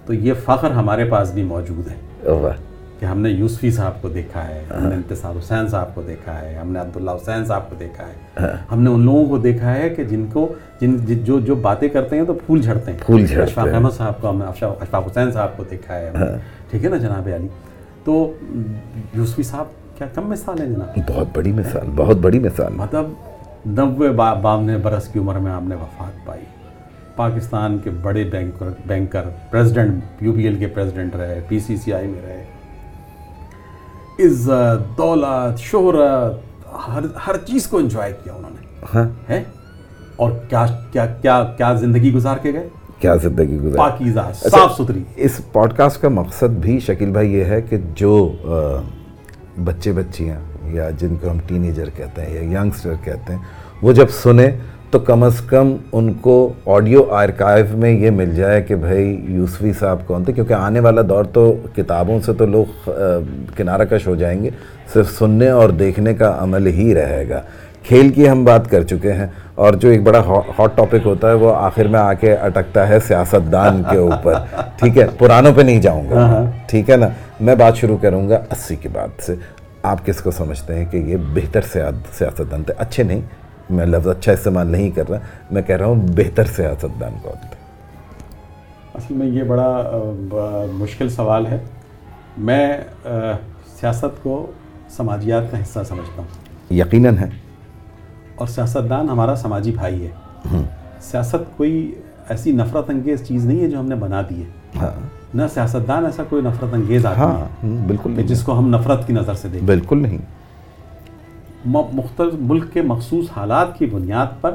[SPEAKER 2] تو یہ فخر ہمارے پاس بھی موجود ہے۔ کہ ہم نے یوسفی صاحب کو دیکھا ہے ہم نے انتصار حسین صاحب کو دیکھا ہے ہم نے عبداللہ حسین صاحب کو دیکھا ہے۔ ہم نے ان لوگوں کو دیکھا ہے کہ جن کو جن جو جو باتیں کرتے ہیں تو پھول جھڑتے ہیں۔
[SPEAKER 1] پھول جھڑتے
[SPEAKER 2] اشفاق
[SPEAKER 1] ہیں۔
[SPEAKER 2] احمد صاحب کو ہم نے اشفاق اشفاق حسین صاحب کو دیکھا ہے۔ ٹھیک ہے نا جناب علی؟ تو یوسفی صاحب کیا کم مثال ہے جناب؟
[SPEAKER 1] بہت بڑی مثال بہت بڑی مثال۔
[SPEAKER 2] مطلب نوے با- باونوے برس کی عمر میں آپ نے وفات پائی۔ پاکستان کے بڑے banker banker president U B L کے پریزیڈنٹ رہے پی سی سی آئی میں رہے۔ عزت دولت شہرت ہر ہر چیز کو انجوائے کیا انہوں نے۔
[SPEAKER 1] ہاں۔
[SPEAKER 2] ہے اور کیا کیا کیا کیا زندگی گزار کے گئے؟
[SPEAKER 1] کیا زندگی گزار۔
[SPEAKER 2] پاکیزہ صاف ستھری۔
[SPEAKER 1] اس پوڈ کاسٹ کا مقصد بھی شکیل بھائی یہ ہے کہ جو بچے بچیاں یا جن کو ہم ٹین ایجر کہتے ہیں یا ینگسٹر کہتے ہیں وہ جب سنیں تو کم از کم ان کو آڈیو آرکائیو میں یہ مل جائے کہ بھائی یوسفی صاحب کون تھے کیونکہ آنے والا دور تو کتابوں سے تو لوگ کنارہ کش ہو جائیں گے صرف سننے اور دیکھنے کا عمل ہی رہے گا۔ کھیل کی ہم بات کر چکے ہیں اور جو ایک بڑا ہاٹ ٹاپک ہوتا ہے وہ آخر میں آ کے اٹکتا ہے سیاست دان کے اوپر۔ *laughs* ٹھیک ہے پرانوں پہ نہیں جاؤں گا۔ ٹھیک ہے نا؟ میں بات شروع کروں گا اسی کے بعد سے۔ آپ کس کو سمجھتے ہیں کہ یہ بہتر سیاست دان تھے؟ اچھے نہیں میں لفظ اچھا استعمال نہیں کر رہا۔ میں کہہ رہا ہوں بہتر سیاست دان کون تھے؟
[SPEAKER 2] اصل میں یہ بڑا مشکل سوال ہے۔ میں سیاست کو سماجیات کا حصہ سمجھتا ہوں۔
[SPEAKER 1] یقیناً ہے
[SPEAKER 2] اور سیاستدان ہمارا سماجی بھائی ہے۔ سیاست کوئی ایسی نفرت انگیز چیز نہیں ہے جو ہم نے بنا دی ہے۔
[SPEAKER 1] ہاں۔
[SPEAKER 2] نہ سیاستدان ایسا کوئی نفرت انگیز آدمی
[SPEAKER 1] ہاں
[SPEAKER 2] ہے
[SPEAKER 1] ہوں، بالکل
[SPEAKER 2] کہ
[SPEAKER 1] نہیں
[SPEAKER 2] جس کو ہم نفرت کی نظر سے دیکھیں۔
[SPEAKER 1] بالکل نہیں۔
[SPEAKER 2] مختلف ملک کے مخصوص حالات کی بنیاد پر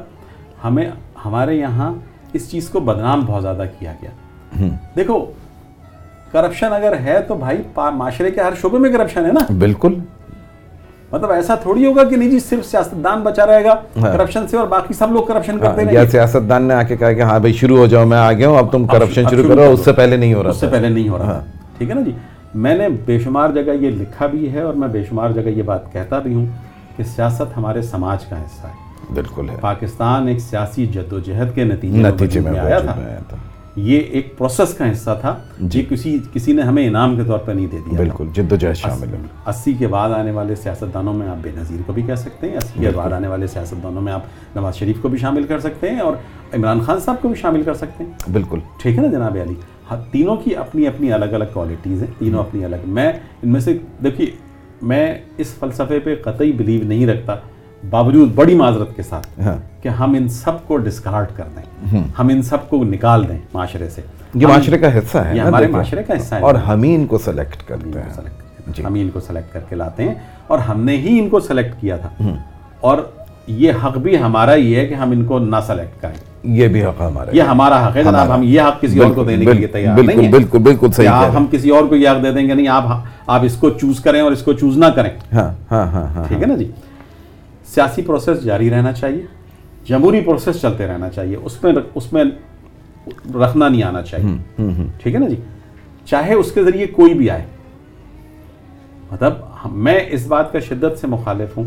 [SPEAKER 2] ہمیں ہمارے یہاں اس چیز کو بدنام بہت زیادہ کیا گیا۔ دیکھو کرپشن اگر ہے تو بھائی معاشرے کے ہر شعبے میں کرپشن ہے نا۔
[SPEAKER 1] بالکل۔
[SPEAKER 2] مطلب ایسا تھوڑی ہوگا کہ نہیں جی صرف سیاستدان بچا رہے گا
[SPEAKER 1] ہاں۔
[SPEAKER 2] کرپشن سے اور باقی سب لوگ کرپشن کرتے
[SPEAKER 1] ہاں،
[SPEAKER 2] رہیں
[SPEAKER 1] یا
[SPEAKER 2] گے۔
[SPEAKER 1] سیاست دان نے آ کے کہا کہ ہاں بھائی شروع ہو جاؤ میں آ گیا ہوں اب تم کرپشن
[SPEAKER 2] اب
[SPEAKER 1] شروع کرو۔ اس سے پہلے نہیں ہو رہا
[SPEAKER 2] اس سے پہلے نہیں ہو رہا
[SPEAKER 1] ہاں۔
[SPEAKER 2] ٹھیک ہے نا جی؟ میں نے بے شمار جگہ یہ لکھا بھی ہے اور میں بے شمار جگہ یہ بات کہتا بھی ہوں کہ سیاست ہمارے سماج کا حصہ ہے۔
[SPEAKER 1] بالکل ہے۔
[SPEAKER 2] پاکستان ایک سیاسی جدوجہد کے نتیجے میں
[SPEAKER 1] نتیجے میں
[SPEAKER 2] آیا تھا۔ یہ ایک پروسیس کا حصہ تھا یہ کسی کسی نے ہمیں انعام کے طور پر نہیں دے دیا۔
[SPEAKER 1] بالکل جد و جہد شامل ہے۔
[SPEAKER 2] اسی کے بعد آنے والے سیاستدانوں میں آپ بے نظیر کو بھی کہہ سکتے ہیں اسی کے بعد آنے والے سیاستدانوں میں آپ نواز شریف کو بھی شامل کر سکتے ہیں اور عمران خان صاحب کو بھی شامل کر سکتے ہیں۔
[SPEAKER 1] بالکل۔
[SPEAKER 2] ٹھیک ہے نا جناب علی؟ ہاں تینوں کی اپنی اپنی الگ الگ کوالٹیز ہیں تینوں اپنی الگ۔ میں ان میں سے دیکھیے میں اس فلسفے پہ قطعی بلیو نہیں رکھتا۔ باوجود بڑی معذرت کے ساتھ
[SPEAKER 1] ہاں۔
[SPEAKER 2] کہ ہم ان سب کو ڈسکارڈ کر دیں۔ ہم ان سب کو نکال دیں معاشرے سے۔
[SPEAKER 1] یہ معاشرے کا حصہ ہے
[SPEAKER 2] ہمارے۔ معاشرے کا حصہ ہے۔
[SPEAKER 1] اور ہم ہی ان کو سلیکٹ کرتے ہیں۔
[SPEAKER 2] ہم ہی ان کو سلیکٹ کر کے لاتے ہیں اور ہم نے ہی ان کو سلیکٹ کیا تھا۔ اور یہ حق بھی ہمارا ہی ہے کہ ہم ان کو نہ سلیکٹ کریں۔
[SPEAKER 1] یہ بھی حق ہمارا
[SPEAKER 2] یہ ہمارا حق ہے جناب۔ ہم یہ حق کسی اور کو دینے کے لیے تیار نہیں ہیں۔
[SPEAKER 1] بالکل بالکل صحیح
[SPEAKER 2] آپ ہم کسی اور کو یہ حق دے دیں گے نہیں آپ آپ اس کو چوز کریں اور اس کو چوز نہ کریں۔
[SPEAKER 1] ہاں ہاں ہاں ہاں
[SPEAKER 2] ٹھیک ہے نا جی؟ سیاسی پروسیس جاری رہنا چاہیے جمہوری پروسیس چلتے رہنا چاہیے اس میں اس میں رکھنا نہیں آنا چاہیے۔ ٹھیک ہے نا جی؟ چاہے اس کے ذریعے کوئی بھی آئے۔ مطلب میں اس بات کا شدت سے مخالف ہوں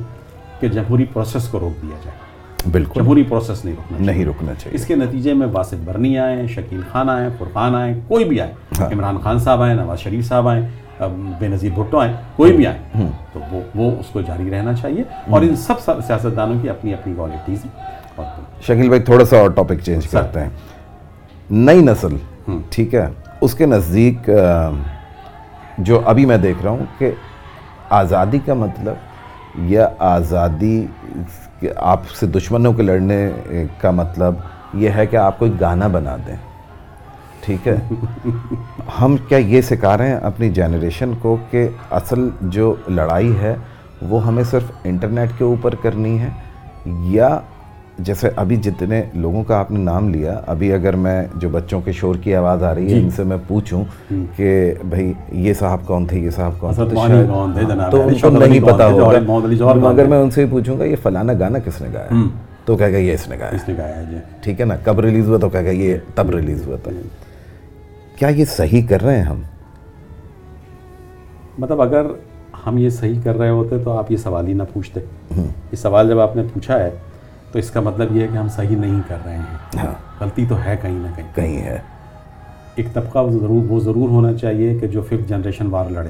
[SPEAKER 2] کہ جمہوری پروسیس کو روک دیا جائے۔
[SPEAKER 1] بالکل۔
[SPEAKER 2] جمہوری پروسیس نہیں چاہیے۔
[SPEAKER 1] نہیں رکنا چاہیے۔
[SPEAKER 2] اس کے نتیجے میں واسف برنی آئے شکیل خان آئے فرقان آئے کوئی بھی آئے۔ عمران خان صاحب آئے نواز شریف صاحب آئے۔ بے نظیر بھٹو آئے کوئی بھی آئے تو وہ وہ اس کو جاری رہنا چاہیے۔ اور ان سب سیاستدانوں کی اپنی اپنی کوالٹیز ہیں۔
[SPEAKER 1] شکیل بھائی تھوڑا سا اور ٹاپک چینج کرتے ہیں۔ نئی نسل ٹھیک ہے؟ اس کے نزدیک جو ابھی میں دیکھ رہا ہوں کہ آزادی کا مطلب یا آزادی آپ سے دشمنوں کے لڑنے کا مطلب یہ ہے کہ آپ کوئی گانا بنا دیں۔ ٹھیک ہے۔ ہم کیا یہ سکھا رہے ہیں اپنی جنریشن کو کہ اصل جو لڑائی ہے وہ ہمیں صرف انٹرنیٹ کے اوپر کرنی ہے یا جیسے ابھی جتنے لوگوں کا آپ نے نام لیا ابھی اگر میں جو بچوں کے شور کی آواز آ رہی ہے ان سے میں پوچھوں کہ بھائی یہ صاحب کون تھے یہ صاحب کون تھے؟ تو ان کو نہیں پتا ہوگا۔
[SPEAKER 2] تھے؟
[SPEAKER 1] میں ان سے ہی پوچھوں گا یہ فلانا گانا کس نے گایا تو کہے گا یہ اس نے گایا
[SPEAKER 2] جی۔
[SPEAKER 1] ٹھیک ہے نا کب ریلیز ہوا تو کہے گا یہ تب ریلیز ہوا تھا۔ کیا یہ صحیح کر رہے ہیں ہم؟
[SPEAKER 2] مطلب اگر ہم یہ صحیح کر رہے ہوتے تو آپ یہ سوال ہی نہ پوچھتے۔ یہ سوال جب آپ نے پوچھا ہے تو اس کا مطلب یہ ہے کہ ہم صحیح نہیں کر رہے ہیں۔
[SPEAKER 1] ہاں۔
[SPEAKER 2] غلطی تو ہے کہیں نہ کہیں۔
[SPEAKER 1] کہیں ہے۔
[SPEAKER 2] ایک طبقہ وہ ضرور وہ ضرور ہونا چاہیے کہ جو ففتھ جنریشن وار لڑے۔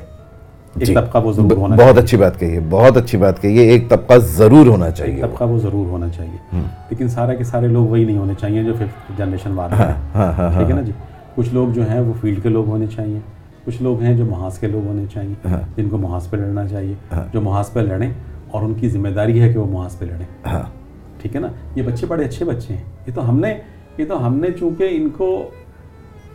[SPEAKER 2] ایک
[SPEAKER 1] جی۔
[SPEAKER 2] طبقہ وہ ضرور ہونا
[SPEAKER 1] بہت اچھی بات کہی ہے بہت اچھی بات کہی ہے۔ ایک طبقہ ضرور ہونا
[SPEAKER 2] چاہیے
[SPEAKER 1] چاہیے
[SPEAKER 2] ایک طبقہ وہ ضرور ہونا چاہیے۔ لیکن سارے کے سارے لوگ وہی نہیں ہونے چاہیے جو ففتھ جنریشن وار لڑے۔
[SPEAKER 1] ہاں ہاں
[SPEAKER 2] ٹھیک ہے نا جی؟ کچھ لوگ جو ہیں وہ فیلڈ کے لوگ ہونے چاہیے۔ کچھ لوگ ہیں جو محاذ کے لوگ ہونے چاہیے
[SPEAKER 1] ہاں۔
[SPEAKER 2] جن کو محاذ پہ لڑنا چاہیے۔ جو محاذ پہ لڑیں اور ان کی ذمہ داری ہے کہ وہ محاذ پہ لڑیں۔
[SPEAKER 1] ہاں۔
[SPEAKER 2] ٹھیک ہے نا؟ یہ بچے بڑے اچھے بچے ہیں۔ یہ تو ہم نے یہ تو ہم نے چونکہ ان کو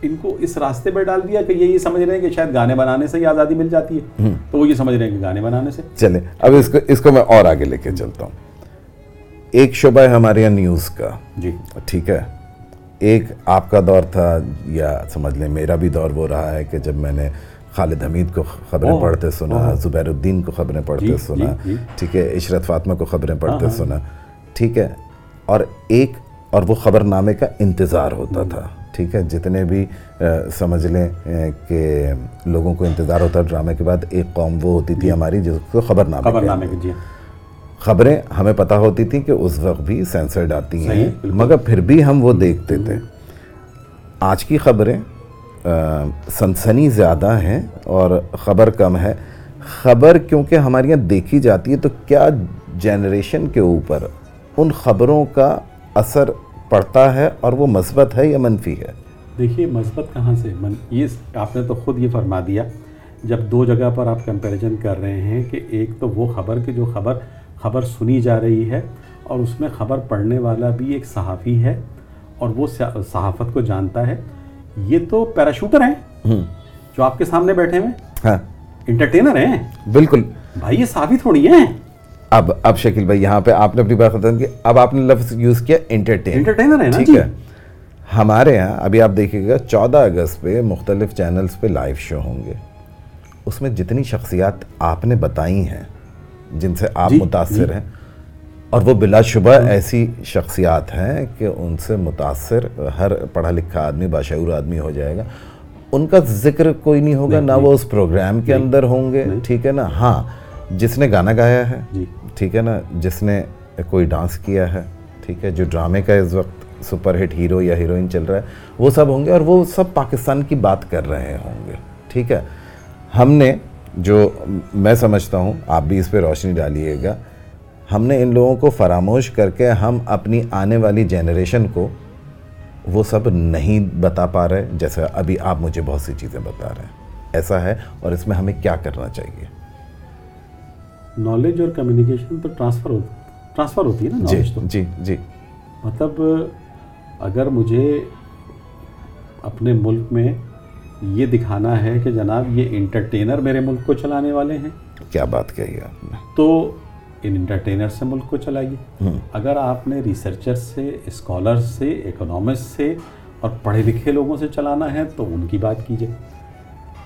[SPEAKER 2] ان کو اس راستے پہ ڈال دیا کہ یہ یہ سمجھ رہے ہیں کہ شاید گانے بنانے سے ہی آزادی مل جاتی ہے۔ تو وہ یہ سمجھ رہے ہیں کہ گانے بنانے سے۔
[SPEAKER 1] چلے اب اس کو اس کو میں اور آگے لے کے چلتا ہوں۔ ایک شعبہ ہے ہمارے یہاں نیوز کا۔
[SPEAKER 2] جی۔
[SPEAKER 1] ٹھیک ہے۔ ایک آپ کا دور تھا یا سمجھ لیں میرا بھی دور وہ رہا ہے کہ جب میں نے خالد حمید کو خبریں پڑھتے سنا زبیر الدین کو خبریں پڑھتے
[SPEAKER 2] جی،
[SPEAKER 1] سنا
[SPEAKER 2] جی، جی۔
[SPEAKER 1] ٹھیک ہے عشرت فاطمہ کو خبریں پڑھتے
[SPEAKER 2] ہاں۔
[SPEAKER 1] سنا ٹھیک ہے اور ایک اور وہ خبر نامے کا انتظار ہوتا تھا ٹھیک ہے جتنے بھی سمجھ لیں کہ لوگوں کو انتظار ہوتا ڈرامے کے بعد ایک قوم وہ ہوتی تھی ہماری جس کو خبر نامے خبریں ہمیں پتہ ہوتی تھیں کہ اس وقت بھی سینسرڈ آتی ہیں۔ مگر پھر بھی ہم وہ دیکھتے تھے۔ آج کی خبریں سنسنی زیادہ ہیں اور خبر کم ہے۔ خبر کیونکہ ہمارے یہاں دیکھی جاتی ہے تو کیا جنریشن کے اوپر ان خبروں کا اثر پڑتا ہے اور وہ مثبت ہے یا منفی ہے؟
[SPEAKER 2] دیکھیے مثبت کہاں سے؟ من یہ آپ نے تو خود یہ فرما دیا۔ جب دو جگہ پر آپ کمپیریزن کر رہے ہیں کہ ایک تو وہ خبر کہ جو خبر خبر سنی جا رہی ہے اور اس میں خبر پڑھنے والا بھی ایک صحافی ہے اور وہ صحافت کو جانتا ہے۔ یہ تو پیراشوٹر ہیں۔ جو آپ کے سامنے بیٹھے ہوئے
[SPEAKER 1] ہاں۔
[SPEAKER 2] انٹرٹینر ہیں۔
[SPEAKER 1] بالکل۔
[SPEAKER 2] بھائی یہ صحافی تھوڑی ہیں۔
[SPEAKER 1] اب اب شکیل بھائی یہاں پہ آپ نے اپنی بات ختم کی۔ اب آپ نے لفظ یوز کیا انٹرٹین
[SPEAKER 2] انٹرٹینر ہیں نا؟
[SPEAKER 1] ٹھیک
[SPEAKER 2] جی۔
[SPEAKER 1] ہے۔ ہمارے یہاں ابھی آپ دیکھیے گا چودہ اگست پہ مختلف چینلز پہ لائیو شو ہوں گے۔ اس میں جتنی شخصیات آپ نے بتائی ہیں جن سے آپ
[SPEAKER 2] جی،
[SPEAKER 1] متاثر ہیں۔ اور وہ بلا شبہ ایسی شخصیات ہیں کہ ان سے متاثر ہر پڑھا لکھا آدمی باشعور آدمی ہو جائے گا۔ ان کا ذکر کوئی نہیں ہوگا نہ وہ اس پروگرام کے اندر ہوں گے ٹھیک ہے نا؟ ہاں جس نے گانا گایا ہے
[SPEAKER 2] جی۔
[SPEAKER 1] ٹھیک ہے نا؟ جس نے کوئی ڈانس کیا ہے ٹھیک ہے جو ڈرامے کا اس وقت سپر ہٹ ہیرو یا ہیروئن چل رہا ہے وہ سب ہوں گے اور وہ سب پاکستان کی بات کر رہے ہوں گے ٹھیک ہے۔ ہم نے جو میں سمجھتا ہوں آپ بھی اس پہ روشنی ڈالیے گا ہم نے ان لوگوں کو فراموش کر کے ہم اپنی آنے والی جنریشن کو وہ سب نہیں بتا پا رہے جیسے ابھی آپ مجھے بہت سی چیزیں بتا رہے ہیں۔ ایسا ہے اور اس میں ہمیں کیا کرنا چاہیے؟
[SPEAKER 2] نالج اور کمیونیکیشن تو ٹرانسفر ہو ٹرانسفر ہوتی ہے نا
[SPEAKER 1] جی
[SPEAKER 2] تو۔
[SPEAKER 1] جی جی۔
[SPEAKER 2] مطلب اگر مجھے اپنے ملک میں یہ دکھانا ہے کہ جناب یہ انٹرٹینر میرے ملک کو چلانے والے ہیں۔
[SPEAKER 1] کیا بات کہی آپ نے؟
[SPEAKER 2] تو ان انٹرٹینر سے ملک کو چلائیے۔ اگر آپ نے ریسرچر سے اسکالر سے اکنامسٹ سے اور پڑھے لکھے لوگوں سے چلانا ہے تو ان کی بات کیجیے۔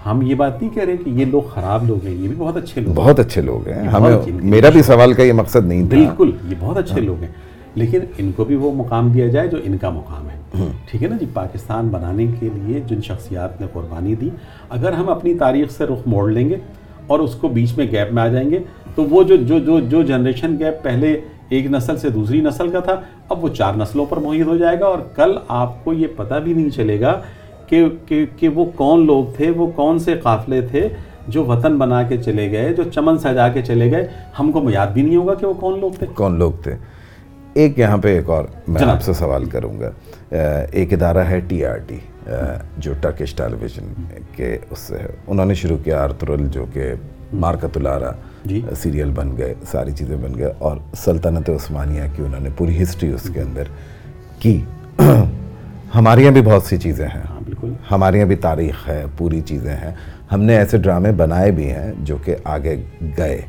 [SPEAKER 2] ہم یہ بات نہیں کہہ رہے کہ یہ لوگ خراب لوگ ہیں یہ بھی بہت اچھے لوگ ہیں۔
[SPEAKER 1] بہت اچھے لوگ ہیں۔ ہمیں میرا بھی سوال کا یہ مقصد نہیں تھا۔
[SPEAKER 2] بالکل یہ بہت اچھے لوگ ہیں۔ لیکن ان کو بھی وہ مقام دیا جائے جو ان کا مقام ہے۔ ٹھیک ہے نا جی؟ پاکستان بنانے کے لیے جن شخصیات نے قربانی دی، اگر ہم اپنی تاریخ سے رخ موڑ لیں گے اور اس کو بیچ میں گیپ میں آ جائیں گے، تو وہ جو جو جو جو جنریشن گیپ پہلے ایک نسل سے دوسری نسل کا تھا، اب وہ چار نسلوں پر محیط ہو جائے گا اور کل آپ کو یہ پتہ بھی نہیں چلے گا کہ کہ کہ وہ کون لوگ تھے، وہ کون سے قافلے تھے جو وطن بنا کے چلے گئے، جو چمن سجا کے چلے گئے۔ ہم کو یاد بھی نہیں ہوگا کہ وہ کون لوگ تھے۔
[SPEAKER 1] کون لوگ تھے؟ ایک یہاں پہ ایک اور میں۔ آپ سے سوال کروں گا۔ ایک ادارہ ہے ٹی آر ٹی جو ٹرکش ٹیلی ویژن کے اس سے ہے۔ انہوں نے شروع کیا آرترل جو کہ مارکت الارا
[SPEAKER 2] جی۔
[SPEAKER 1] سیریل بن گئے ساری چیزیں بن گئے۔ اور سلطنت عثمانیہ کی انہوں نے پوری ہسٹری اس کے اندر کی۔ *clears throat* ہمارے یہاں بھی بہت سی چیزیں ہیں۔
[SPEAKER 2] ہاں بالکل۔
[SPEAKER 1] ہمارے یہاں بھی تاریخ ہے پوری چیزیں ہیں۔ ہم نے ایسے ڈرامے بنائے بھی ہیں جو کہ آگے گئے۔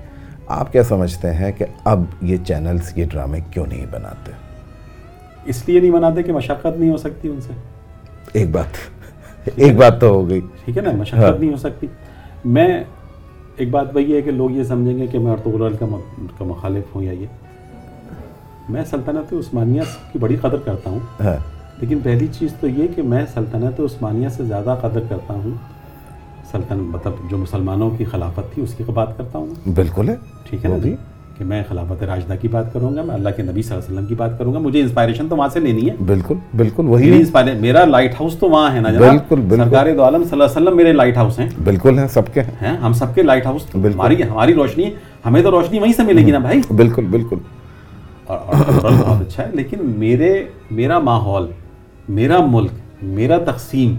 [SPEAKER 1] آپ کیا سمجھتے ہیں کہ اب یہ چینلز یہ ڈرامے کیوں نہیں بناتے؟
[SPEAKER 2] اس لیے نہیں مناتے کہ مشقت نہیں ہو سکتی ان سے۔
[SPEAKER 1] ایک بات ایک بات تو ہو گئی۔
[SPEAKER 2] ٹھیک ہے نا مشقت نہیں ہو سکتی۔ میں ایک بات وہی ہے کہ لوگ یہ سمجھیں گے کہ میں ارطغرل کا مخالف ہوں یا یہ۔ میں سلطنت عثمانیہ کی بڑی قدر کرتا ہوں۔
[SPEAKER 1] ہاں۔
[SPEAKER 2] لیکن پہلی چیز تو یہ کہ میں سلطنت عثمانیہ سے زیادہ قدر کرتا ہوں۔ سلطنت مطلب جو مسلمانوں کی خلافت تھی اس کی بات کرتا ہوں
[SPEAKER 1] بالکل۔ ہے
[SPEAKER 2] ٹھیک ہے نا جی؟ کہ میں خلافت راشدہ کی بات کروں گا میں اللہ کے نبی صلی اللہ علیہ وسلم کی بات کروں گا۔ مجھے انسپائریشن تو وہاں سے لینی ہے۔
[SPEAKER 1] بالکل بالکل وہی
[SPEAKER 2] میرا لائٹ ہاؤس تو وہاں ہے نا جناب۔
[SPEAKER 1] بالکل،۔
[SPEAKER 2] سرکار دو عالم صلی اللہ علیہ وسلم میرے لائٹ ہاؤس ہیں۔
[SPEAKER 1] بالکل ہیں سب کے ہیں۔
[SPEAKER 2] ہم سب کے لائٹ ہاؤس۔ ہماری ہماری روشنی ہمیں تو روشنی وہیں سے ملے گی نا بھائی؟
[SPEAKER 1] بالکل بالکل۔
[SPEAKER 2] بہت اچھا ہے لیکن میرے میرا ماحول میرا ملک میرا تقسیم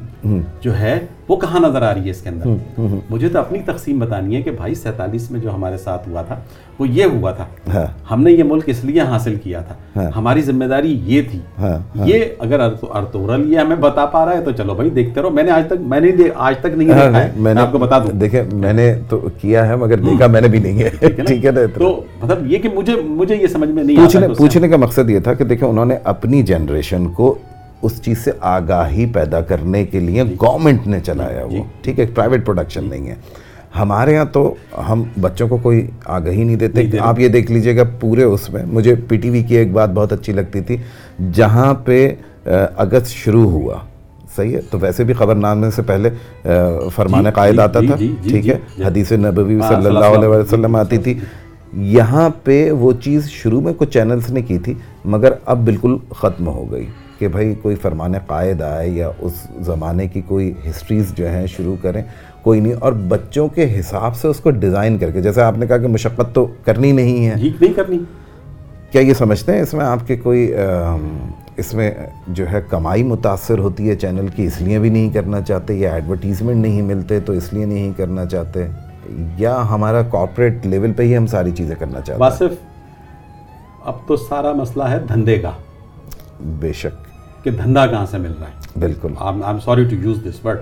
[SPEAKER 2] جو ہے وہ کہاں نظر آ رہی ہے اس کے اندر؟ مجھے تو اپنی تقسیم بتانی ہے کہ بھائی سینتالیس میں جو ہمارے ساتھ ہوا تھا وہ یہ ہوا تھا۔
[SPEAKER 1] ہاں۔
[SPEAKER 2] ہم نے یہ ملک اس لیے حاصل کیا تھا۔ ہماری ذمہ داری یہ تھی۔
[SPEAKER 1] ہاں
[SPEAKER 2] یہ اگر ارتورل یہ ہمیں بتا پا رہا ہے تو چلو بھائی دیکھتے رہو۔ میں نے آج تک میں نے آج تک نہیں دیکھا ہے۔
[SPEAKER 1] میں
[SPEAKER 2] آپ کو بتا دوں۔
[SPEAKER 1] دیکھیں میں نے تو کیا ہے مگر دیکھا میں نے بھی نہیں ہے۔ ٹھیک ہے
[SPEAKER 2] تو مطلب یہ کہ مجھے مجھے یہ سمجھ میں نہیں
[SPEAKER 1] پوچھنے کا مقصد یہ تھا کہ دیکھیں انہوں نے اپنی جنریشن کو اس چیز سے آگاہی پیدا کرنے کے لیے گورنمنٹ نے چلایا وہ ٹھیک ہے پرائیویٹ پروڈکشن نہیں ہے۔ ہمارے ہاں تو ہم بچوں کو کوئی آگاہی نہیں دیتے۔ آپ یہ دیکھ لیجیے گا پورے اس میں۔ مجھے پی ٹی وی کی ایک بات بہت اچھی لگتی تھی۔ جہاں پہ اگست شروع ہوا صحیح ہے؟ تو ویسے بھی خبر نامے سے پہلے فرمان قائد آتا
[SPEAKER 2] جی،
[SPEAKER 1] تھا
[SPEAKER 2] جی، جی،
[SPEAKER 1] ٹھیک
[SPEAKER 2] جی،
[SPEAKER 1] ہے حدیث نبوی
[SPEAKER 2] ہاں،
[SPEAKER 1] صلی اللہ علیہ وسلم آتی تھی۔ یہاں پہ وہ چیز شروع میں کچھ چینلز نے کی تھی مگر اب بالکل ختم ہو گئی۔ کہ بھائی کوئی فرمان قائد آئے یا اس زمانے کی کوئی ہسٹریز جو ہیں شروع کریں کوئی نہیں اور بچوں کے حساب سے اس کو ڈیزائن کر کے جیسے آپ نے کہا کہ مشقت تو کرنی نہیں ہے۔
[SPEAKER 2] جی نہیں کرنی۔
[SPEAKER 1] کیا یہ سمجھتے ہیں اس میں آپ کے کوئی اس میں جو ہے کمائی متاثر ہوتی ہے چینل کی اس لیے بھی نہیں کرنا چاہتے یا ایڈورٹیزمنٹ نہیں ملتے تو اس لیے نہیں کرنا چاہتے؟ یا ہمارا کارپوریٹ لیول پہ ہی ہم ساری چیزیں کرنا چاہتے
[SPEAKER 2] واصف اب تو سارا مسئلہ ہے دھندے کا۔
[SPEAKER 1] ہیں بے شک۔
[SPEAKER 2] کہ دھندا کہاں سے مل رہا ہے۔
[SPEAKER 1] بالکل۔
[SPEAKER 2] I'm sorry to use this word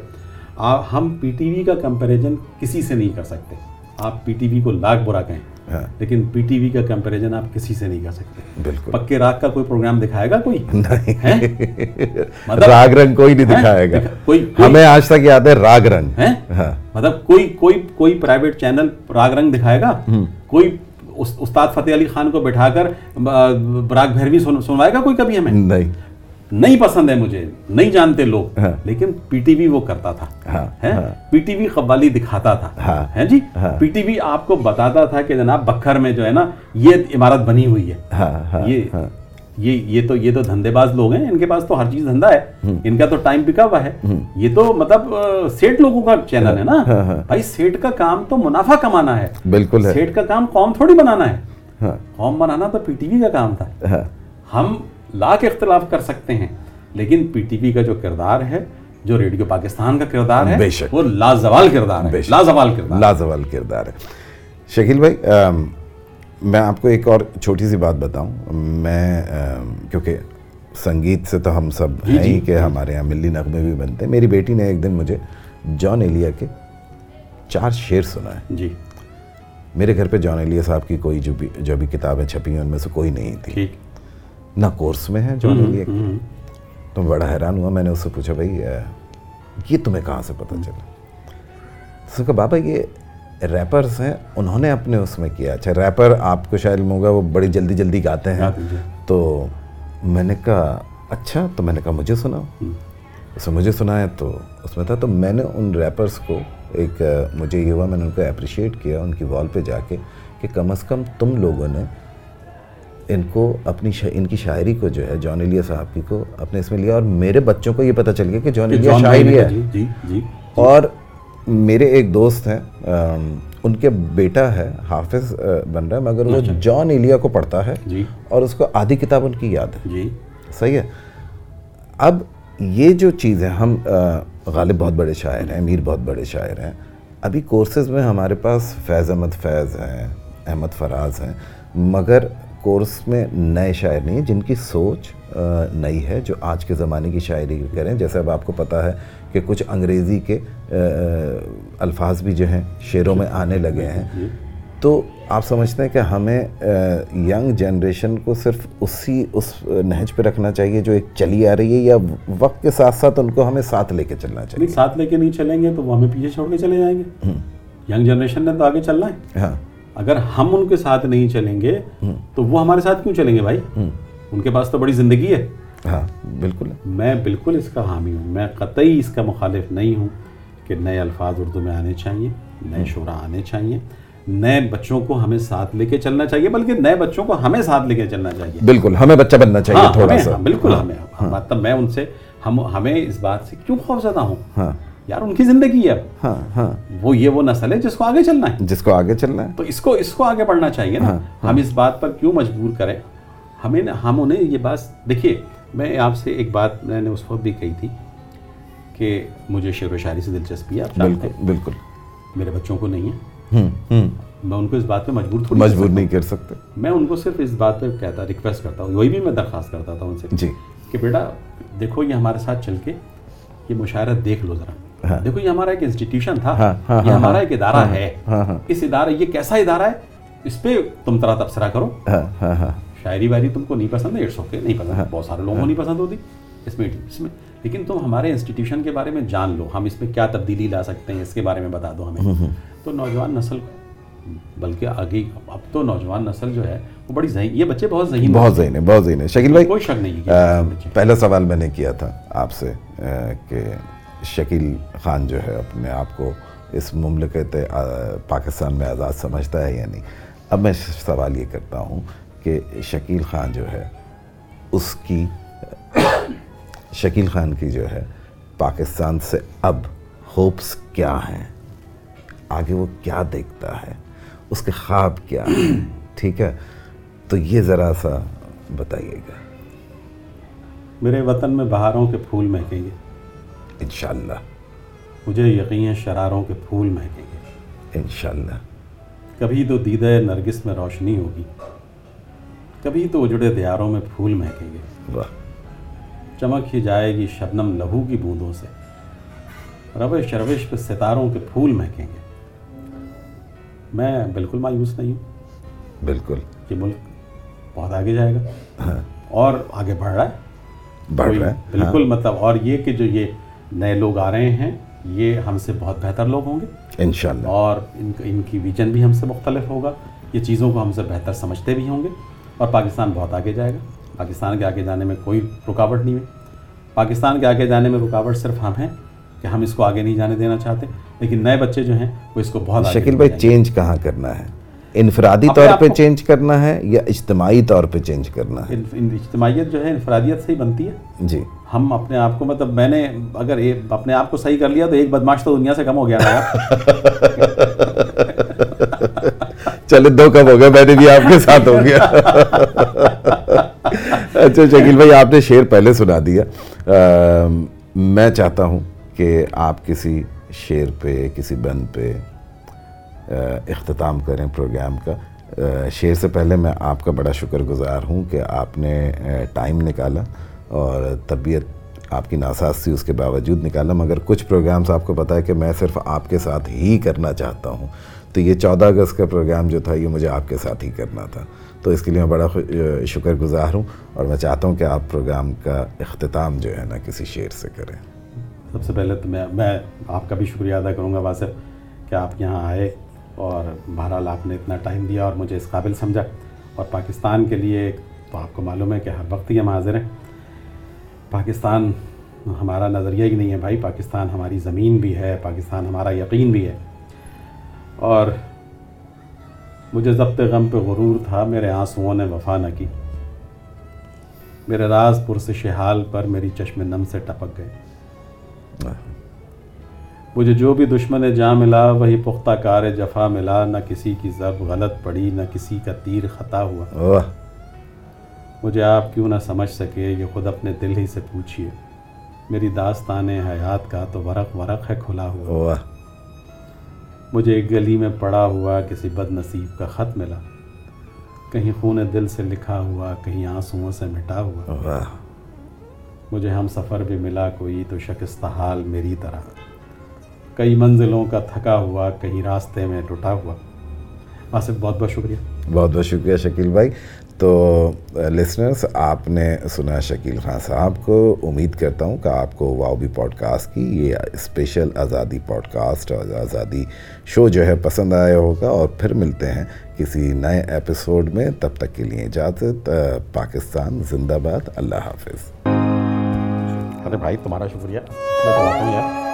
[SPEAKER 2] ہم پی ٹی وی کا کمپیریزن کسی سے نہیں کر سکتے۔ آپ پی ٹی وی کو لاکھ برا کہیں
[SPEAKER 1] ہاں۔
[SPEAKER 2] لیکن پی ٹی وی کا کمپیریزن آپ کسی سے نہیں کر سکتے۔
[SPEAKER 1] بالکل۔
[SPEAKER 2] پکے راگ کا کوئی پروگرام دکھائے گا کوئی؟ *laughs*
[SPEAKER 1] نہیں؟
[SPEAKER 2] مطلب
[SPEAKER 1] راگ رنگ کوئی نہیں دکھائے گا۔
[SPEAKER 2] کوئی
[SPEAKER 1] ہمیں آج تک یاد ہے راگ رنگ۔ ہاں۔
[SPEAKER 2] مطلب کوئی کوئی کوئی پرائیویٹ چینل راگ رنگ دکھائے گا؟ کوئی اس- استاد فتح علی خان کو بٹھا کر براگ بھیروی سن- سنوائے گا کوئی کبھی ہمیں؟
[SPEAKER 1] نہیں۔
[SPEAKER 2] نہیں پسند ہے مجھے نہیں جانتے لوگ
[SPEAKER 1] ہاں۔
[SPEAKER 2] لیکن پی ٹی وی وہ کرتا تھا۔ پی ٹی وی قوالی دکھاتا تھا
[SPEAKER 1] ہاں،
[SPEAKER 2] جی۔ پی ٹی وی آپ کو بتاتا تھا کہ جناب بکھر میں جو ہے نا یہ عمارت بنی ہوئی ہے۔
[SPEAKER 1] ہاں
[SPEAKER 2] یہ یہ یہ تو یہ تو دھندے باز لوگ ہیں ان کے پاس تو ہر چیز دھندا ہے۔ ان کا تو ٹائم بکا ہوا ہے۔ یہ تو مطلب سیٹ لوگوں کا چینل ہے نا۔ بھائی سیٹ کا کام تو منافع کمانا ہے۔
[SPEAKER 1] بالکل ہے۔
[SPEAKER 2] سیٹ کا کام قوم تھوڑی بنانا ہے۔ قوم بنانا تو پی ٹی وی کا کام تھا۔ ہم لاکھ اختلاف کر سکتے ہیں۔ لیکن پی ٹی وی کا جو کردار ہے جو ریڈیو پاکستان کا کردار ہے۔ وہ لازوال کردار ہے۔ لازوال کردار۔
[SPEAKER 1] لازوال کردار ہے۔ شکیل بھائی میں آپ کو ایک اور چھوٹی سی بات بتاؤں۔ میں کیونکہ سنگیت سے تو ہم سب
[SPEAKER 2] جی،
[SPEAKER 1] ہیں
[SPEAKER 2] جی،
[SPEAKER 1] ہی کہ ہمارے یہاں ملی نغمے بھی بنتے ہیں۔ میری بیٹی نے ایک دن مجھے جان ایلیا کے چار شعر سنا ہے
[SPEAKER 2] جی۔
[SPEAKER 1] میرے گھر پہ جان ایلیا صاحب کی کوئی جو بھی جو بھی کتابیں چھپی ہیں ان میں سے کوئی نہیں تھی۔
[SPEAKER 2] ٹھیک۔
[SPEAKER 1] نہ کورس میں ہے کی
[SPEAKER 2] ہم،
[SPEAKER 1] تو بڑا حیران ہوا میں نے اس سے پوچھا بھائی یہ تمہیں کہاں سے پتہ چلا? اس نے کہا بابا یہ ریپرز ہیں انہوں نے اپنے اس میں کیا۔ اچھا ریپر آپ کو شاید علم ہوگا وہ بڑی جلدی جلدی گاتے ہیں۔
[SPEAKER 2] جی۔
[SPEAKER 1] تو میں نے کہا اچھا تو میں نے کہا مجھے سناؤ۔ اس نے مجھے سنایا تو اس میں تھا تو میں نے ان ریپرز کو ایک مجھے یہ ہوا میں نے ان کو اپریشیٹ کیا ان کی وال پہ جا کے کہ کم از کم تم لوگوں نے ان کو اپنی شا... ان کی شاعری کو جو ہے جان ایلیا صاحب کی کو اپنے اس میں لیا اور میرے بچوں کو یہ پتہ چل گیا کہ جان
[SPEAKER 2] بھائی
[SPEAKER 1] شاعری ہے۔
[SPEAKER 2] جی جی جی
[SPEAKER 1] اور میرے ایک دوست ہیں ان کے بیٹا ہے حافظ بن رہا ہے مگر وہ جان ایلیا کو پڑھتا ہے اور اس کو آدھی کتاب ان کی یاد ہے۔ صحیح ہے۔ اب یہ جو چیز ہے ہم غالب بہت بڑے شاعر ہیں امیر بہت بڑے شاعر ہیں۔ ابھی کورسز میں ہمارے پاس فیض احمد فیض ہیں احمد فراز ہیں مگر کورس میں نئے شاعر نہیں ہیں جن کی سوچ نئی ہے جو آج کے زمانے کی شاعری کریں۔ جیسے اب آپ کو پتہ ہے کہ کچھ انگریزی کے الفاظ بھی جو ہیں شعروں میں آنے لگے ہیں۔ تو آپ سمجھتے ہیں کہ ہمیں ینگ جنریشن کو صرف اسی اس نہج پہ رکھنا چاہیے جو ایک چلی آ رہی ہے یا وقت کے ساتھ ساتھ ان کو ہمیں ساتھ لے کے چلنا چاہیے۔
[SPEAKER 2] ساتھ لے کے نہیں چلیں گے تو وہ ہمیں پیچھے چھوڑ کے چلے جائیں گے۔ ینگ جنریشن نے تو آگے چلنا ہے۔
[SPEAKER 1] ہاں۔
[SPEAKER 2] اگر ہم ان کے ساتھ نہیں چلیں گے تو وہ ہمارے ساتھ کیوں چلیں گے بھائی؟ ان کے پاس تو بڑی زندگی ہے۔
[SPEAKER 1] ہاں بالکل۔
[SPEAKER 2] میں بالکل اس کا حامی ہوں۔ میں قطعی اس کا مخالف نہیں ہوں کہ نئے الفاظ اردو میں آنے چاہیے نئے شعرا آنے چاہیے نئے بچوں کو ہمیں ساتھ لے کے چلنا چاہیے بلکہ نئے بچوں کو ہمیں ساتھ لے کے چلنا چاہیے۔
[SPEAKER 1] بالکل ہمیں بچہ بننا چاہیے
[SPEAKER 2] ہاں،
[SPEAKER 1] تھوڑا سا۔
[SPEAKER 2] ہاں، بالکل ہمیں۔ مطلب میں ان سے ہم ہمیں اس بات سے کیوں خوف زدہ ہوں؟
[SPEAKER 1] ہاں۔
[SPEAKER 2] یار ان کی زندگی ہے۔
[SPEAKER 1] ہاں ہاں۔
[SPEAKER 2] وہ یہ وہ نسل ہے جس کو آگے چلنا ہے۔
[SPEAKER 1] جس کو آگے چلنا ہے۔
[SPEAKER 2] تو اس کو اس کو آگے بڑھنا چاہیے نا۔ ہم اس بات پر کیوں مجبور کریں؟ ہمیں ہم انہیں یہ بات دیکھیے میں آپ سے ایک بات میں نے اس وقت بھی کہی تھی کہ مجھے شعر و شاعری سے دلچسپی ہے
[SPEAKER 1] بالکل بالکل۔
[SPEAKER 2] میرے بچوں کو نہیں ہے۔ میں ان کو اس بات پہ مجبور تھوڑی
[SPEAKER 1] مجبور نہیں کر سکتے۔
[SPEAKER 2] میں ان کو صرف اس بات پہ کہتا ریکویسٹ کرتا ہوں۔ وہی بھی میں درخواست کرتا تھا ان سے
[SPEAKER 1] جی۔
[SPEAKER 2] کہ بیٹا دیکھو یہ ہمارے ساتھ چل کے یہ مشاعرہ دیکھ لو ذرا۔
[SPEAKER 1] ہاں۔
[SPEAKER 2] دیکھو یہ ہمارا ایک انسٹیٹیوشن تھا۔
[SPEAKER 1] ہاں، ہاں،
[SPEAKER 2] یہ
[SPEAKER 1] ہاں،
[SPEAKER 2] ہمارا
[SPEAKER 1] ہاں،
[SPEAKER 2] ایک ادارہ ہے۔
[SPEAKER 1] ہاں ہاں
[SPEAKER 2] اس ادارہ یہ کیسا ادارہ ہے؟ اس پہ تم طرح تبصرہ کرو۔
[SPEAKER 1] ہاں ہاں ہاں۔
[SPEAKER 2] شاعری واعری تم کو نہیں پسند ہے اٹس اوکے نہیں پسند۔ بہت سارے لوگوں کو نہیں پسند ہوتی۔ اس میں اس میں۔ لیکن تم ہمارے انسٹیٹیوشن کے بارے میں جان لو۔ ہم اس میں کیا تبدیلی لا سکتے ہیں اس کے بارے میں بتا دو ہمیں۔ تو نوجوان نسل بلکہ آگے اب تو نوجوان نسل جو ہے وہ بڑی ذہین یہ بچے بہت ذہین
[SPEAKER 1] بہت ذہین ہے بہت ذہین ہے شکیل بھائی
[SPEAKER 2] کوئی شک نہیں
[SPEAKER 1] پہلا سوال میں نے کیا تھا آپ سے کہ شکیل خان جو ہے اپنے آپ کو اس مملکت پاکستان میں آزاد سمجھتا ہے یا نہیں؟ اب میں سوال یہ کرتا ہوں کہ شکیل خان جو ہے، اس کی، شکیل خان کی جو ہے، پاکستان سے اب ہوپس کیا ہیں؟ آگے وہ کیا دیکھتا ہے؟ اس کے خواب کیا ہیں؟ ٹھیک ہے؟ تو یہ ذرا سا بتائیے گا۔
[SPEAKER 2] میرے وطن میں بہاروں کے پھول مہکیں گے۔
[SPEAKER 1] انشاءاللہ۔
[SPEAKER 2] مجھے یقین شراروں کے پھول مہکیں گے۔
[SPEAKER 1] انشاءاللہ۔
[SPEAKER 2] کبھی تو دیدہ نرگس میں روشنی ہوگی۔ کبھی تو اجڑے دیاروں میں پھول مہکیں گے۔
[SPEAKER 1] واہ۔
[SPEAKER 2] چمک ہی جائے گی شبنم لہو کی بوندوں سے۔ روش روش پہ ستاروں کے پھول مہکیں گے۔ میں بالکل مایوس نہیں ہوں۔
[SPEAKER 1] بالکل۔
[SPEAKER 2] یہ ملک بہت آگے جائے گا۔ اور آگے بڑھ رہا ہے۔
[SPEAKER 1] بڑھ رہا ہے۔
[SPEAKER 2] بالکل مطلب اور یہ کہ جو یہ نئے لوگ آ رہے ہیں یہ ہم سے بہت بہتر لوگ ہوں گے۔
[SPEAKER 1] انشاءاللہ۔
[SPEAKER 2] اور ان ان کی ویژن بھی ہم سے مختلف ہوگا۔ یہ چیزوں کو ہم سے بہتر سمجھتے بھی ہوں گے۔ اور پاکستان بہت آگے جائے گا۔ پاکستان کے آگے جانے میں کوئی رکاوٹ نہیں ہے۔ پاکستان کے آگے جانے میں رکاوٹ صرف ہم ہیں کہ ہم اس کو آگے نہیں جانے دینا چاہتے۔ لیکن نئے بچے جو ہیں وہ اس کو بہت لے
[SPEAKER 1] بھائی۔ چینج کہاں کرنا ہے؟ انفرادی طور پہ چینج کرنا ہے یا اجتماعی طور پہ چینج کرنا ہے؟
[SPEAKER 2] اجتماعیت جو ہے انفرادیت سے ہی بنتی ہے۔
[SPEAKER 1] جی۔
[SPEAKER 2] ہم اپنے آپ کو مطلب میں نے اگر اپنے آپ کو صحیح کر لیا تو ایک بدماش تو دنیا سے کم ہو گیا نا
[SPEAKER 1] چلے، دو کم ہو گئے، میں نے بھی آپ کے ساتھ ہو گیا۔ اچھا شکیل بھائی، آپ نے شعر پہلے سنا دیا۔ میں چاہتا ہوں کہ آپ کسی شعر پہ، کسی بند پہ اختتام کریں پروگرام کا۔ شعر سے پہلے میں آپ کا بڑا شکر گزار ہوں کہ آپ نے ٹائم نکالا۔ اور طبیعت آپ کی ناساز تھی، اس کے باوجود نکالا۔ مگر کچھ پروگرامز آپ کو پتہ ہے کہ میں صرف آپ کے ساتھ ہی کرنا چاہتا ہوں۔ تو یہ چودہ اگست کا پروگرام جو تھا، یہ مجھے آپ کے ساتھ ہی کرنا تھا۔ تو اس کے لیے میں بڑا شکر گزار ہوں۔ اور میں چاہتا ہوں کہ آپ پروگرام کا اختتام جو ہے نا، کسی شعر سے کریں۔
[SPEAKER 2] سب سے پہلے تو میں میں آپ کا بھی شکریہ ادا کروں گا واسف کہ آپ یہاں آئے اور بہرحال آپ نے اتنا ٹائم دیا اور مجھے اس قابل سمجھا۔ اور پاکستان کے لیے تو آپ کو معلوم ہے کہ ہر وقت ہی ہم حاضر ہیں۔ پاکستان ہمارا نظریہ ہی نہیں ہے بھائی، پاکستان ہماری زمین بھی ہے، پاکستان ہمارا یقین بھی ہے۔ اور مجھے ضبط غم پہ غرور تھا، میرے آنسوؤں نے وفا نہ کی۔ میرے راز پرسش حال پر میری چشم نم سے ٹپک گئے۔ مجھے جو بھی دشمن جاں ملا، وہی پختہ کار جفا ملا۔ نہ کسی کی ضرب غلط پڑی، نہ کسی کا تیر خطا ہوا۔ مجھے آپ کیوں نہ سمجھ سکے یہ خود اپنے دل ہی سے پوچھیے میری داستان حیات کا تو ورق ورق ہے کھلا ہوا۔ مجھے ایک گلی میں پڑا ہوا کسی بد نصیب کا خط ملا۔ کہیں خون دل سے لکھا ہوا کہیں آنسوؤں سے مٹا ہوا۔ مجھے ہم سفر بھی ملا کوئی تو شکستہ حال میری طرح۔ کئی منزلوں کا تھکا ہوا کہیں راستے میں ٹوٹا ہوا۔ آصف بہت بہت شکریہ۔
[SPEAKER 1] بہت بہت شکریہ شکیل بھائی۔ تو uh, لسنرس آپ نے سنا شکیل خان صاحب کو. امید کرتا ہوں کہ آپ کو واو بی پوڈ کاسٹ کی یہ اسپیشل آزادی پوڈ کاسٹ اور آزادی شو جو ہے پسند آیا ہوگا اور پھر ملتے ہیں کسی نئے ایپیسوڈ میں. تب تک کے لیے اجازت. Uh, پاکستان زندہ باد. اللہ حافظ.
[SPEAKER 2] ارے بھائی، تمہارا شکریہ. میں یار.